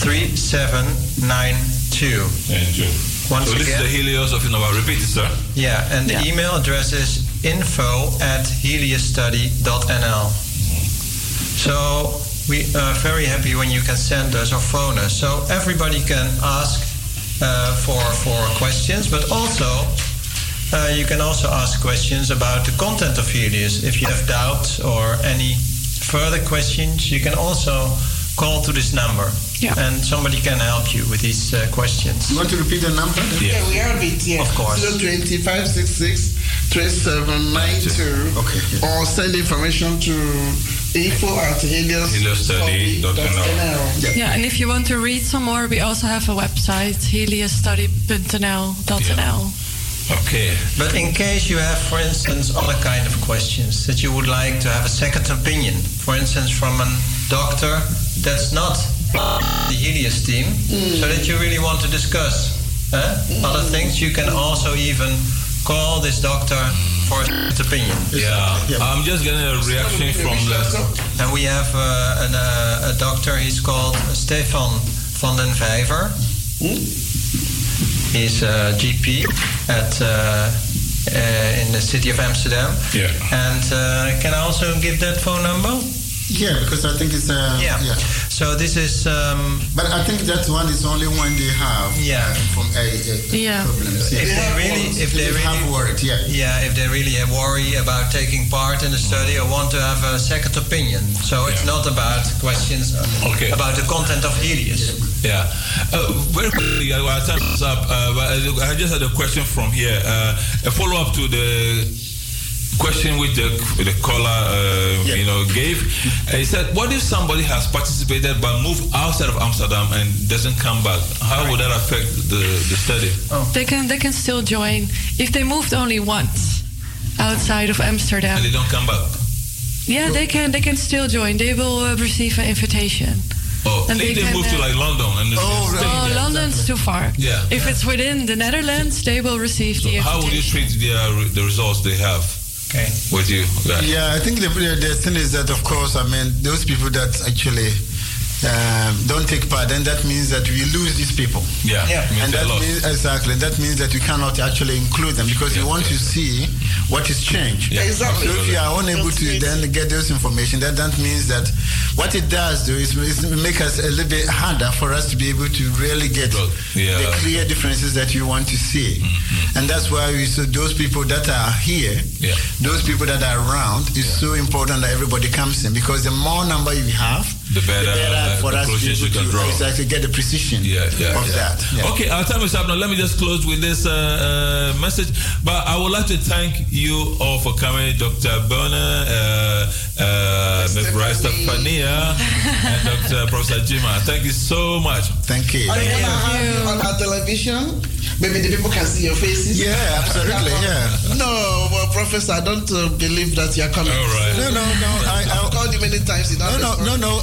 3792. And you. Once so this is the HELIUS of Innova. Repeat it, sir. Yeah, and the email address is info at heliusstudy.nl. So we are very happy when you can send us or phone us. So everybody can ask uh, for for questions, but also uh, you can also ask questions about the content of HELIUS. If you have doubts or any further questions, you can also call to this number, Yeah. and somebody can help you with these uh, questions. You want to repeat the number? Yeah, we have it here. Of course. 020 3792. Okay. Or send information to info at heliusstudy.nl. heliusstudy.nl. Yeah, and if you want to read some more, we also have a website, heliusstudy.nl.nl. Okay. But in case you have, for instance, other kind of questions that you would like to have a second opinion, for instance, from a doctor that's not the HELIUS team, so that you really want to discuss eh, other things, you can also even call this doctor for his opinion. Yeah. I'm just getting a reaction from the. And we have uh, an, uh, a doctor, he's called Stefan van den Vijver. He's a GP at uh, uh, in the city of Amsterdam. Yeah. And uh, can I also give that phone number? Yeah, because I think it's uh, yeah. yeah. So this is. Um, but I think that one is only one they have. Yeah. From a, a Yeah. problems. If they really, if they really have worried, yeah. Yeah, if they really have worry about taking part in the study or want to have a second opinion. So it's not about questions Okay. about the content of HELIUS. Yeah. Uh, very quickly, uh, our time is up. Uh, but I I just had a question from here. Uh, a follow up to the question which the, the caller uh, you know gave. Uh, he said, "What if somebody has participated but moved outside of Amsterdam and doesn't come back? How would that affect the, the study?" They can they can still join if they moved only once outside of Amsterdam. And they don't come back. Yeah, they can they can still join. They will uh, receive an invitation. Oh, And if they they can, move to uh, like London and Oh, London's too far. Yeah. If it's within the Netherlands, they will receive the How would you treat their, the results they have? Okay. You? Uh, yeah, I think the, the thing is that, of course, I mean, those people that actually um, don't take part, then that means that we lose these people. Yeah, Yeah. and that means exactly that means that we cannot actually include them because we want to see what is changed. Yeah, Exactly. So if you are unable to then get those information, then that means that what it does do is, is make us a little bit harder for us to be able to really get Yeah. the clear differences that you want to see. And that's why we so those people that are here, Yeah. those people that are around, is so important that everybody comes in because the more number you have, The better, for us to you able can draw. exactly get the precision yeah, yeah, of yeah. that. Yeah. Okay, our time is up now. Let me just close with this uh, uh, message. But I would like to thank you all for coming, Dr. Berner, uh, uh, Ms. Stefania, and Dr. Professor Jima. Thank you so much. Thank you. Are you gonna have on our television? Maybe the people can see your faces. Yeah, absolutely, yeah. No, well, Professor, I don't uh, believe that you're coming. All right. No, no, no. I, I've called you many times. You no, no, no, no.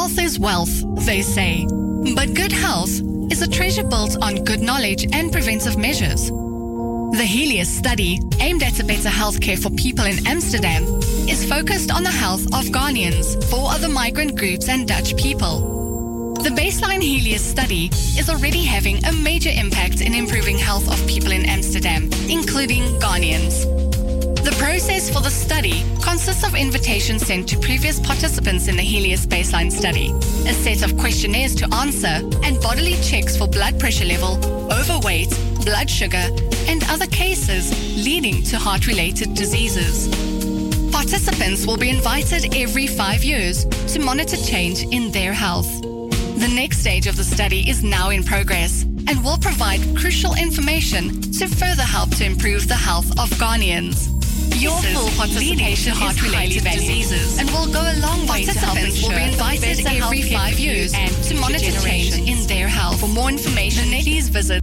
Health is wealth, they say. But good health is a treasure built on good knowledge and preventive measures. The HELIUS study, aimed at a better healthcare for people in Amsterdam, is focused on the health of Ghanaians, four other migrant groups, and Dutch people. The baseline HELIUS study is already having a major impact in improving health of people in Amsterdam, including Ghanaians. The process for the study consists of invitations sent to previous participants in the HELIUS baseline study, a set of questionnaires to answer, and bodily checks for blood pressure level, overweight, blood sugar, and other cases leading to heart related diseases. Participants will be invited every five years to monitor change in their health. The next stage of the study is now in progress and will provide crucial information to further help to improve the health of Ghanaians. Your full participation heart related diseases. And will go a long way to help Participants will be invited every five years and to monitor change in their health. For more information, please visit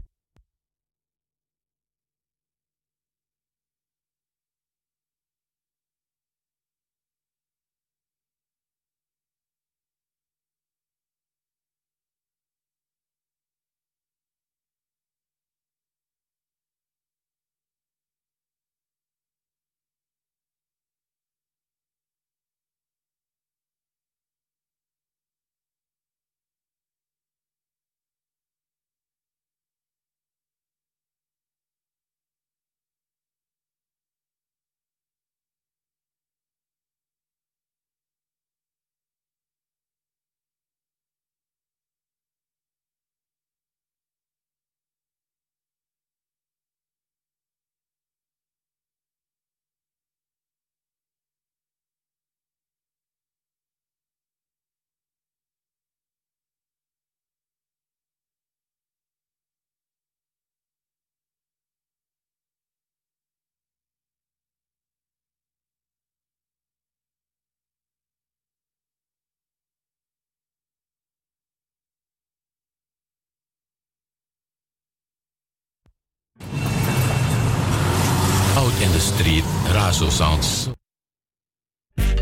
street, Razo sounds